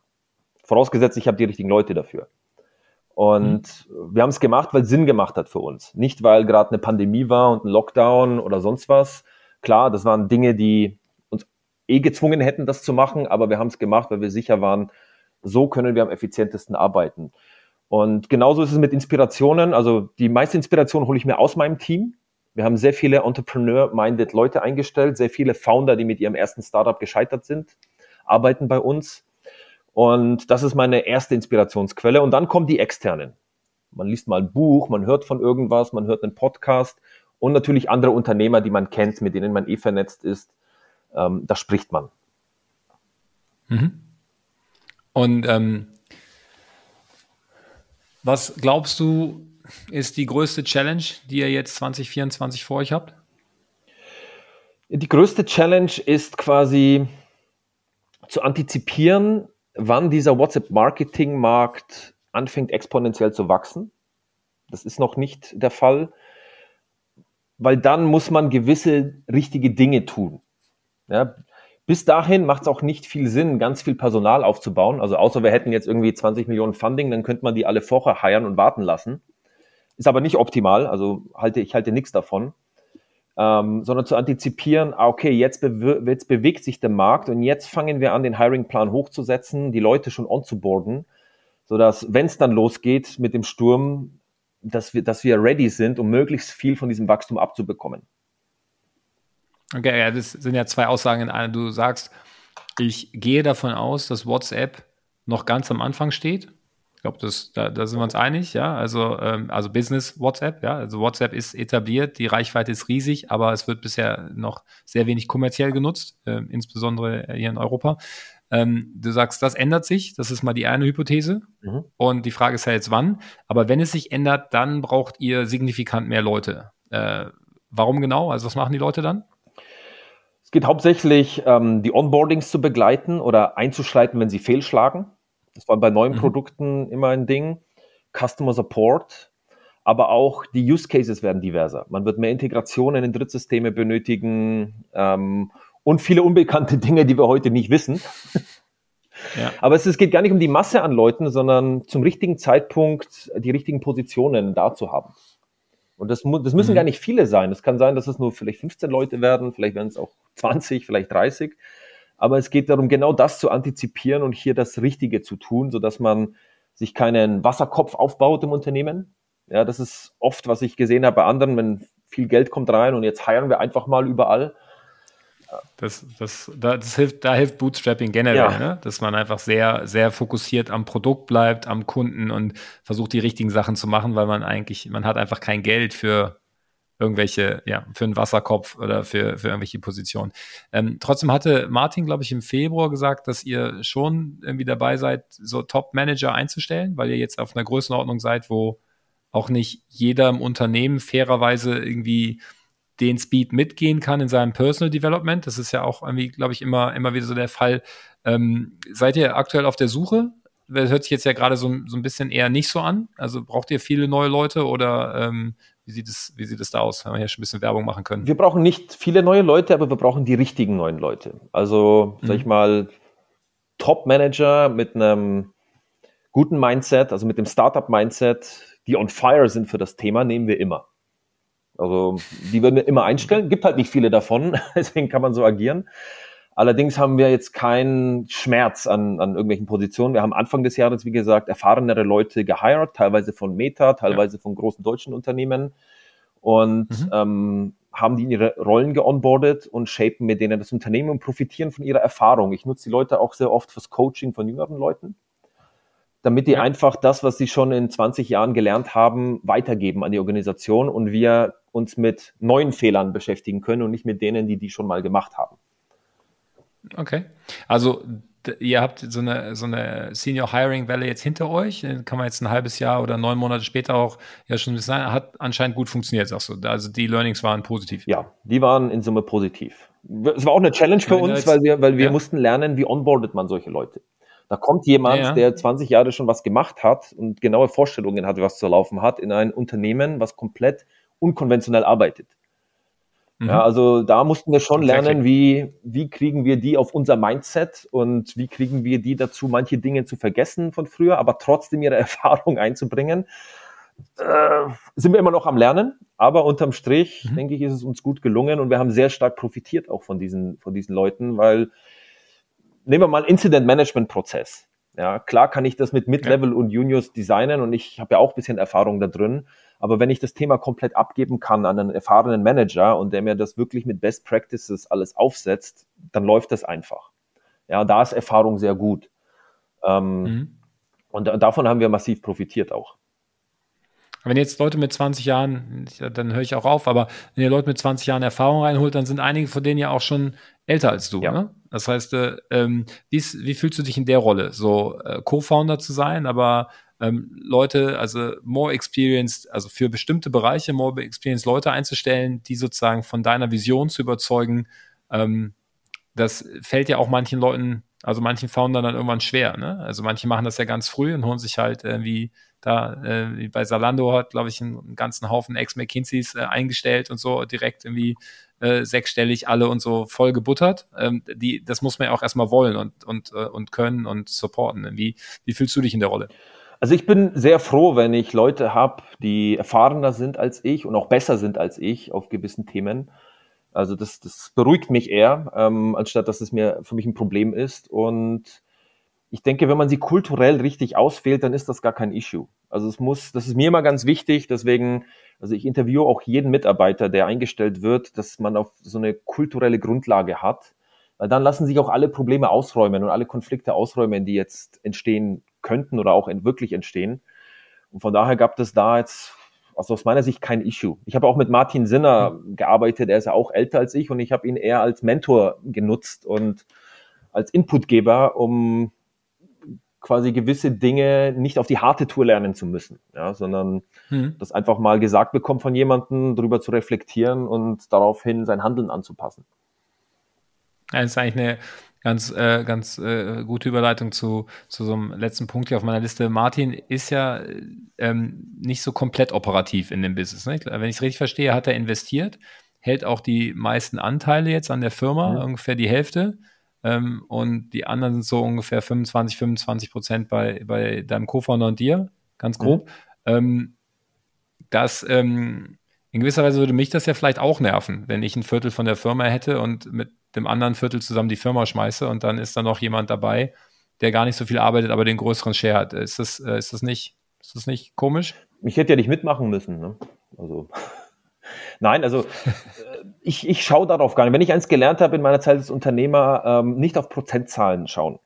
Vorausgesetzt, ich habe die richtigen Leute dafür. Und mhm. wir haben es gemacht, weil es Sinn gemacht hat für uns. Nicht, weil gerade eine Pandemie war und ein Lockdown oder sonst was. Klar, das waren Dinge, die uns eh gezwungen hätten, das zu machen, aber wir haben es gemacht, weil wir sicher waren, so können wir am effizientesten arbeiten. Und genauso ist es mit Inspirationen. Also die meiste Inspiration hole ich mir aus meinem Team. Wir haben sehr viele Entrepreneur-minded Leute eingestellt, sehr viele Founder, die mit ihrem ersten Startup gescheitert sind, arbeiten bei uns. Und das ist meine erste Inspirationsquelle. Und dann kommen die externen. Man liest mal ein Buch, man hört von irgendwas, man hört einen Podcast und natürlich andere Unternehmer, die man kennt, mit denen man eh vernetzt ist. Ähm, da spricht man. Mhm. Und ähm, was glaubst du, ist die größte Challenge, die ihr jetzt 2024 vor euch habt? Die größte Challenge ist quasi zu antizipieren, wann dieser WhatsApp-Marketing-Markt anfängt exponentiell zu wachsen. Das ist noch nicht der Fall, weil dann muss man gewisse richtige Dinge tun. Ja, bis dahin macht es auch nicht viel Sinn, ganz viel Personal aufzubauen. Also außer wir hätten jetzt irgendwie 20 Millionen Funding, dann könnte man die alle vorher heiern und warten lassen. Ist aber nicht optimal, also halte, ich halte nichts davon. Ähm, sondern zu antizipieren, ah, okay, jetzt, be jetzt bewegt sich der Markt und jetzt fangen wir an, den Hiring-Plan hochzusetzen, die Leute schon onzuboarden, sodass, wenn es dann losgeht mit dem Sturm, dass wir, dass wir ready sind, um möglichst viel von diesem Wachstum abzubekommen. Okay, ja, das sind ja zwei Aussagen in einer. Du sagst, ich gehe davon aus, dass WhatsApp noch ganz am Anfang steht. Ich glaube, da, da sind wir uns einig, ja. Also, ähm, also Business WhatsApp, ja. Also WhatsApp ist etabliert, die Reichweite ist riesig, aber es wird bisher noch sehr wenig kommerziell genutzt, äh, insbesondere hier in Europa. Ähm, du sagst, das ändert sich, das ist mal die eine Hypothese. Mhm. Und die Frage ist ja jetzt wann. Aber wenn es sich ändert, dann braucht ihr signifikant mehr Leute. Äh, warum genau? Also was machen die Leute dann? geht hauptsächlich ähm, die Onboardings zu begleiten oder einzuschreiten, wenn sie fehlschlagen. Das war bei neuen mhm. Produkten immer ein Ding. Customer Support, aber auch die Use Cases werden diverser. Man wird mehr Integrationen in Drittsysteme benötigen ähm, und viele unbekannte Dinge, die wir heute nicht wissen. Ja. Aber es, es, geht gar nicht um die Masse an Leuten, sondern zum richtigen Zeitpunkt die richtigen Positionen da zu haben. Und das, das müssen mhm. gar nicht viele sein. Es kann sein, dass es nur vielleicht 15 Leute werden, vielleicht werden es auch 20, vielleicht 30. Aber es geht darum, genau das zu antizipieren und hier das Richtige zu tun, sodass man sich keinen Wasserkopf aufbaut im Unternehmen. Ja, das ist oft, was ich gesehen habe bei anderen, wenn viel Geld kommt rein und jetzt heiern wir einfach mal überall. Das, das, das hilft, da hilft Bootstrapping generell, ja. ne? dass man einfach sehr, sehr fokussiert am Produkt bleibt, am Kunden und versucht, die richtigen Sachen zu machen, weil man eigentlich, man hat einfach kein Geld für irgendwelche, ja, für einen Wasserkopf oder für, für irgendwelche Positionen. Ähm, trotzdem hatte Martin, glaube ich, im Februar gesagt, dass ihr schon irgendwie dabei seid, so Top-Manager einzustellen, weil ihr jetzt auf einer Größenordnung seid, wo auch nicht jeder im Unternehmen fairerweise irgendwie den Speed mitgehen kann in seinem Personal Development. Das ist ja auch irgendwie, glaube ich, immer, immer wieder so der Fall. Ähm, seid ihr aktuell auf der Suche? Das hört sich jetzt ja gerade so, so ein bisschen eher nicht so an. Also braucht ihr viele neue Leute oder ähm, wie, sieht es, wie sieht es da aus? Haben wir hier schon ein bisschen Werbung machen können? Wir brauchen nicht viele neue Leute, aber wir brauchen die richtigen neuen Leute. Also, mhm. sag ich mal, Top-Manager mit einem guten Mindset, also mit dem Startup-Mindset, die on fire sind für das Thema, nehmen wir immer. Also die würden wir immer einstellen. Gibt halt nicht viele davon, deswegen kann man so agieren. Allerdings haben wir jetzt keinen Schmerz an, an irgendwelchen Positionen. Wir haben Anfang des Jahres, wie gesagt, erfahrenere Leute gehired, teilweise von Meta, teilweise ja. von großen deutschen Unternehmen und mhm. ähm, haben die in ihre Rollen geonboardet und shapen mit denen das Unternehmen und profitieren von ihrer Erfahrung. Ich nutze die Leute auch sehr oft fürs Coaching von jüngeren Leuten damit die ja. einfach das, was sie schon in 20 Jahren gelernt haben, weitergeben an die Organisation und wir uns mit neuen Fehlern beschäftigen können und nicht mit denen, die die schon mal gemacht haben. Okay. Also ihr habt so eine, so eine Senior Hiring Welle jetzt hinter euch. Kann man jetzt ein halbes Jahr oder neun Monate später auch ja schon sagen, hat anscheinend gut funktioniert, sagst du. Also die Learnings waren positiv. Ja, die waren in Summe positiv. Es war auch eine Challenge für uns, weil wir, weil wir ja. mussten lernen, wie onboardet man solche Leute. Da kommt jemand, ja, ja. der 20 Jahre schon was gemacht hat und genaue Vorstellungen hat, was zu laufen hat, in ein Unternehmen, was komplett unkonventionell arbeitet. Mhm. Ja, also da mussten wir schon lernen, wie, wie kriegen wir die auf unser Mindset und wie kriegen wir die dazu, manche Dinge zu vergessen von früher, aber trotzdem ihre Erfahrung einzubringen. Äh, sind wir immer noch am Lernen, aber unterm Strich, mhm. denke ich, ist es uns gut gelungen und wir haben sehr stark profitiert auch von diesen, von diesen Leuten, weil nehmen wir mal Incident Management Prozess. Ja, klar kann ich das mit Mid-Level ja. und Juniors designen und ich habe ja auch ein bisschen Erfahrung da drin. Aber wenn ich das Thema komplett abgeben kann an einen erfahrenen Manager und der mir das wirklich mit Best Practices alles aufsetzt, dann läuft das einfach. Ja, da ist Erfahrung sehr gut. Ähm, mhm. Und davon haben wir massiv profitiert auch. Wenn jetzt Leute mit 20 Jahren, dann höre ich auch auf, aber wenn ihr Leute mit 20 Jahren Erfahrung reinholt, dann sind einige von denen ja auch schon älter als du. Ja. Ne? Das heißt, äh, ähm, wie, wie, fühlst du dich in der Rolle, so äh, Co-Founder zu sein, aber ähm, Leute, also more experienced, also für bestimmte Bereiche more experienced Leute einzustellen, die sozusagen von deiner Vision zu überzeugen, ähm, das fällt ja auch manchen Leuten, also manchen Foundern dann irgendwann schwer. Ne? Also manche machen das ja ganz früh und holen sich halt irgendwie da, äh, wie bei Salando hat, glaube ich, einen, einen, ganzen Haufen Ex-McKinseys äh, eingestellt und so direkt irgendwie äh, sechsstellig alle und so voll gebuttert. Ähm, die, das muss man ja auch erstmal wollen und, und, äh, und können und supporten. Wie, wie fühlst du dich in der Rolle? Also ich bin sehr froh, wenn ich Leute habe, die erfahrener sind als ich und auch besser sind als ich auf gewissen Themen. Also das, das beruhigt mich eher, ähm, anstatt dass es mir für mich ein Problem ist. Und ich denke, wenn man sie kulturell richtig auswählt, dann ist das gar kein Issue. Also es muss, das ist mir immer ganz wichtig, deswegen, also ich interviewe auch jeden Mitarbeiter, der eingestellt wird, dass man auf so eine kulturelle Grundlage hat, weil dann lassen sich auch alle Probleme ausräumen und alle Konflikte ausräumen, die jetzt entstehen könnten oder auch wirklich entstehen. Und von daher gab es da jetzt also aus meiner Sicht kein Issue. Ich habe auch mit Martin Sinner gearbeitet, er ist ja auch älter als ich und ich habe ihn eher als Mentor genutzt und als Inputgeber, um quasi gewisse Dinge nicht auf die harte Tour lernen zu müssen, ja, sondern mhm. das einfach mal gesagt bekommen von jemandem, darüber zu reflektieren und daraufhin sein Handeln anzupassen. Das ist eigentlich eine ganz, äh, ganz äh, gute Überleitung zu, zu so einem letzten Punkt hier auf meiner Liste. Martin ist ja ähm, nicht so komplett operativ in dem Business. Ne? Wenn ich es richtig verstehe, hat er investiert, hält auch die meisten Anteile jetzt an der Firma, mhm. ungefähr die Hälfte ähm, und die anderen sind so ungefähr 25, 25 Prozent bei, bei deinem Co-Founder und dir, ganz grob. Mhm. Ähm, das ähm, in gewisser Weise würde mich das ja vielleicht auch nerven, wenn ich ein Viertel von der Firma hätte und mit dem anderen Viertel zusammen die Firma schmeiße und dann ist da noch jemand dabei, der gar nicht so viel arbeitet, aber den größeren Share hat. Ist das, äh, ist das, nicht, ist das nicht komisch? Ich hätte ja nicht mitmachen müssen. Ne? Also. Nein, also äh, ich, ich schaue darauf gar nicht. Wenn ich eins gelernt habe in meiner Zeit als Unternehmer, ähm, nicht auf Prozentzahlen schauen.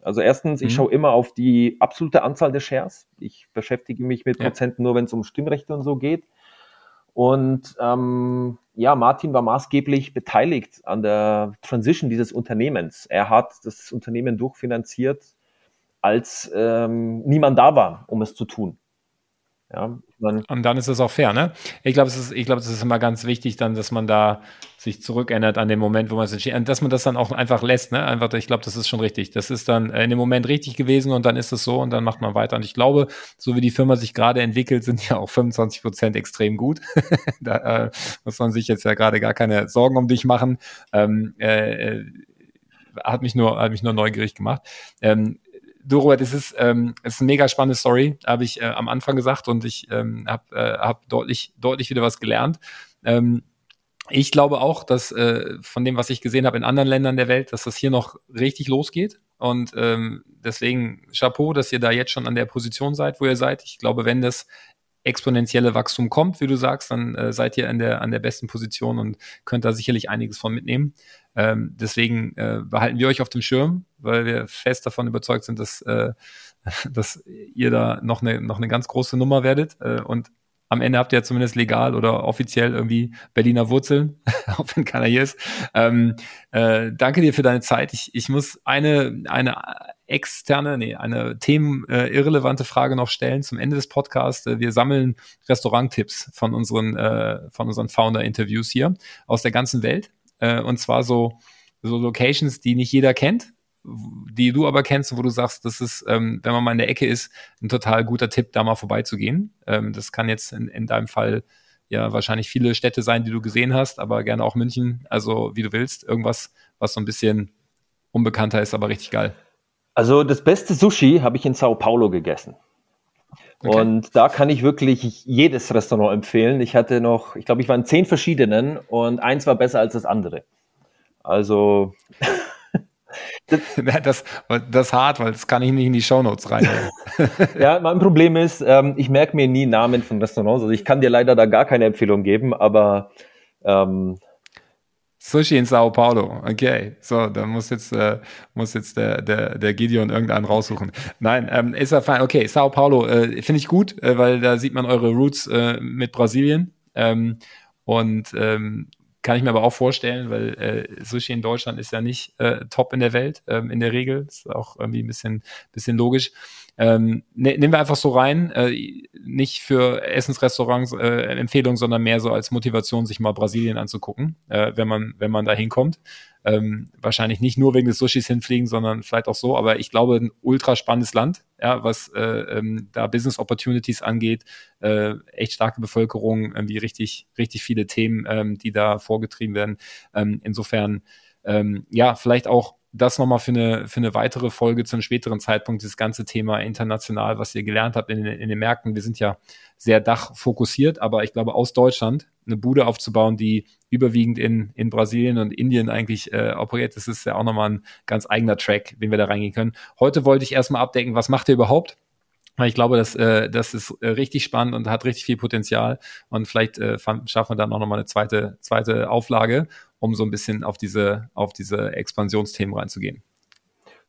Also erstens, ich mhm. schaue immer auf die absolute Anzahl der Shares. Ich beschäftige mich mit ja. Prozenten nur, wenn es um Stimmrechte und so geht. Und ähm, ja, Martin war maßgeblich beteiligt an der Transition dieses Unternehmens. Er hat das Unternehmen durchfinanziert, als ähm, niemand da war, um es zu tun. Ja, und dann ist es auch fair, ne? Ich glaube, es ist, es ist immer ganz wichtig, dann, dass man da sich zurückändert an den Moment, wo man es entschieden, dass man das dann auch einfach lässt, ne? Einfach, ich glaube, das ist schon richtig. Das ist dann in dem Moment richtig gewesen und dann ist es so und dann macht man weiter. Und ich glaube, so wie die Firma sich gerade entwickelt, sind ja auch 25 Prozent extrem gut. da äh, muss man sich jetzt ja gerade gar keine Sorgen um dich machen. Ähm, äh, äh hat mich nur, hat mich nur neugierig gemacht. Ähm, du Robert, es ist, ähm, es ist eine mega spannende Story, habe ich äh, am Anfang gesagt und ich ähm, habe äh, hab deutlich, deutlich wieder was gelernt. Ähm, ich glaube auch, dass äh, von dem, was ich gesehen habe in anderen Ländern der Welt, dass das hier noch richtig losgeht. Und ähm, deswegen Chapeau, dass ihr da jetzt schon an der Position seid, wo ihr seid. Ich glaube, wenn das exponentielle Wachstum kommt, wie du sagst, dann äh, seid ihr an der, an der besten Position und könnt da sicherlich einiges von mitnehmen. Ähm, deswegen äh, behalten wir euch auf dem Schirm, weil wir fest davon überzeugt sind, dass, äh, dass ihr da noch eine, noch eine ganz große Nummer werdet. Äh, und am Ende habt ihr ja zumindest legal oder offiziell irgendwie Berliner Wurzeln, auch wenn keiner hier ist. Ähm, äh, danke dir für deine Zeit. Ich, ich muss eine, eine externe, nee, eine themenirrelevante äh, Frage noch stellen zum Ende des Podcasts. Äh, wir sammeln Restauranttipps von unseren, äh, von unseren Founder-Interviews hier aus der ganzen Welt. Äh, und zwar so, so Locations, die nicht jeder kennt, die du aber kennst, wo du sagst, das ist, ähm, wenn man mal in der Ecke ist, ein total guter Tipp, da mal vorbeizugehen. Ähm, das kann jetzt in, in deinem Fall ja wahrscheinlich viele Städte sein, die du gesehen hast, aber gerne auch München, also wie du willst, irgendwas, was so ein bisschen unbekannter ist, aber richtig geil. Also das beste Sushi habe ich in Sao Paulo gegessen. Okay. Und da kann ich wirklich jedes Restaurant empfehlen. Ich hatte noch, ich glaube, ich war in zehn verschiedenen und eins war besser als das andere. Also das, das, das ist hart, weil das kann ich nicht in die Shownotes rein. ja, mein Problem ist, ähm, ich merke mir nie Namen von Restaurants. Also ich kann dir leider da gar keine Empfehlung geben, aber ähm, Sushi in Sao Paulo. Okay, so, da muss jetzt, äh, muss jetzt der, der, der Gideon irgendeinen raussuchen. Nein, ähm, ist ja fein. Okay, Sao Paulo äh, finde ich gut, äh, weil da sieht man eure Roots äh, mit Brasilien. Ähm, und ähm, kann ich mir aber auch vorstellen, weil äh, Sushi in Deutschland ist ja nicht äh, top in der Welt, ähm, in der Regel. Ist auch irgendwie ein bisschen, bisschen logisch. Ähm, ne, nehmen wir einfach so rein, äh, nicht für Essensrestaurants äh, Empfehlung, sondern mehr so als Motivation, sich mal Brasilien anzugucken, äh, wenn man, wenn man da hinkommt. Ähm, wahrscheinlich nicht nur wegen des Sushis hinfliegen, sondern vielleicht auch so. Aber ich glaube, ein ultra spannendes Land, ja, was äh, ähm, da Business Opportunities angeht, äh, echt starke Bevölkerung, irgendwie richtig, richtig viele Themen, ähm, die da vorgetrieben werden. Ähm, insofern, ähm, ja, vielleicht auch das nochmal für eine, für eine weitere Folge zu einem späteren Zeitpunkt, das ganze Thema international, was ihr gelernt habt in, in den Märkten. Wir sind ja sehr dachfokussiert, aber ich glaube, aus Deutschland eine Bude aufzubauen, die überwiegend in, in Brasilien und Indien eigentlich äh, operiert, das ist ja auch nochmal ein ganz eigener Track, den wir da reingehen können. Heute wollte ich erstmal abdecken, was macht ihr überhaupt? Ich glaube, dass, äh, das ist äh, richtig spannend und hat richtig viel Potenzial. Und vielleicht äh, schaffen wir dann auch nochmal eine zweite, zweite Auflage, um so ein bisschen auf diese, auf diese Expansionsthemen reinzugehen.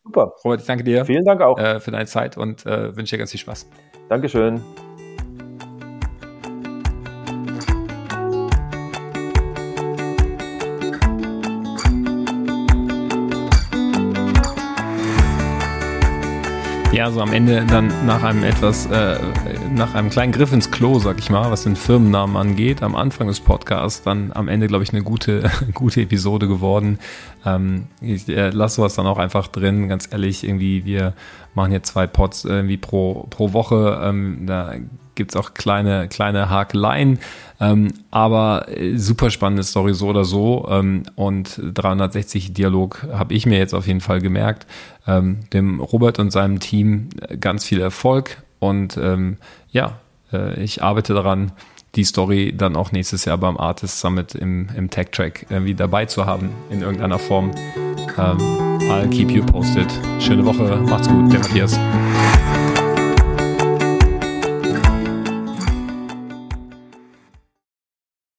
Super. Robert, ich danke dir. Vielen Dank auch. Äh, für deine Zeit und äh, wünsche dir ganz viel Spaß. Dankeschön. Ja, so am Ende dann nach einem etwas, äh, nach einem kleinen Griff ins Klo, sag ich mal, was den Firmennamen angeht, am Anfang des Podcasts, dann am Ende, glaube ich, eine gute, gute Episode geworden. Ähm, ich äh, lasse was dann auch einfach drin, ganz ehrlich, irgendwie, wir machen hier zwei Pods irgendwie pro, pro Woche. Ähm, da gibt es auch kleine, kleine Hakeleien. Ähm, aber äh, super spannende Story so oder so. Ähm, und 360 Dialog habe ich mir jetzt auf jeden Fall gemerkt. Ähm, dem Robert und seinem Team äh, ganz viel Erfolg. Und ähm, ja, äh, ich arbeite daran, die Story dann auch nächstes Jahr beim Artist Summit im, im Tech Track irgendwie dabei zu haben in irgendeiner Form. Ähm, I'll keep you posted. Schöne Woche, macht's gut, der Matthias.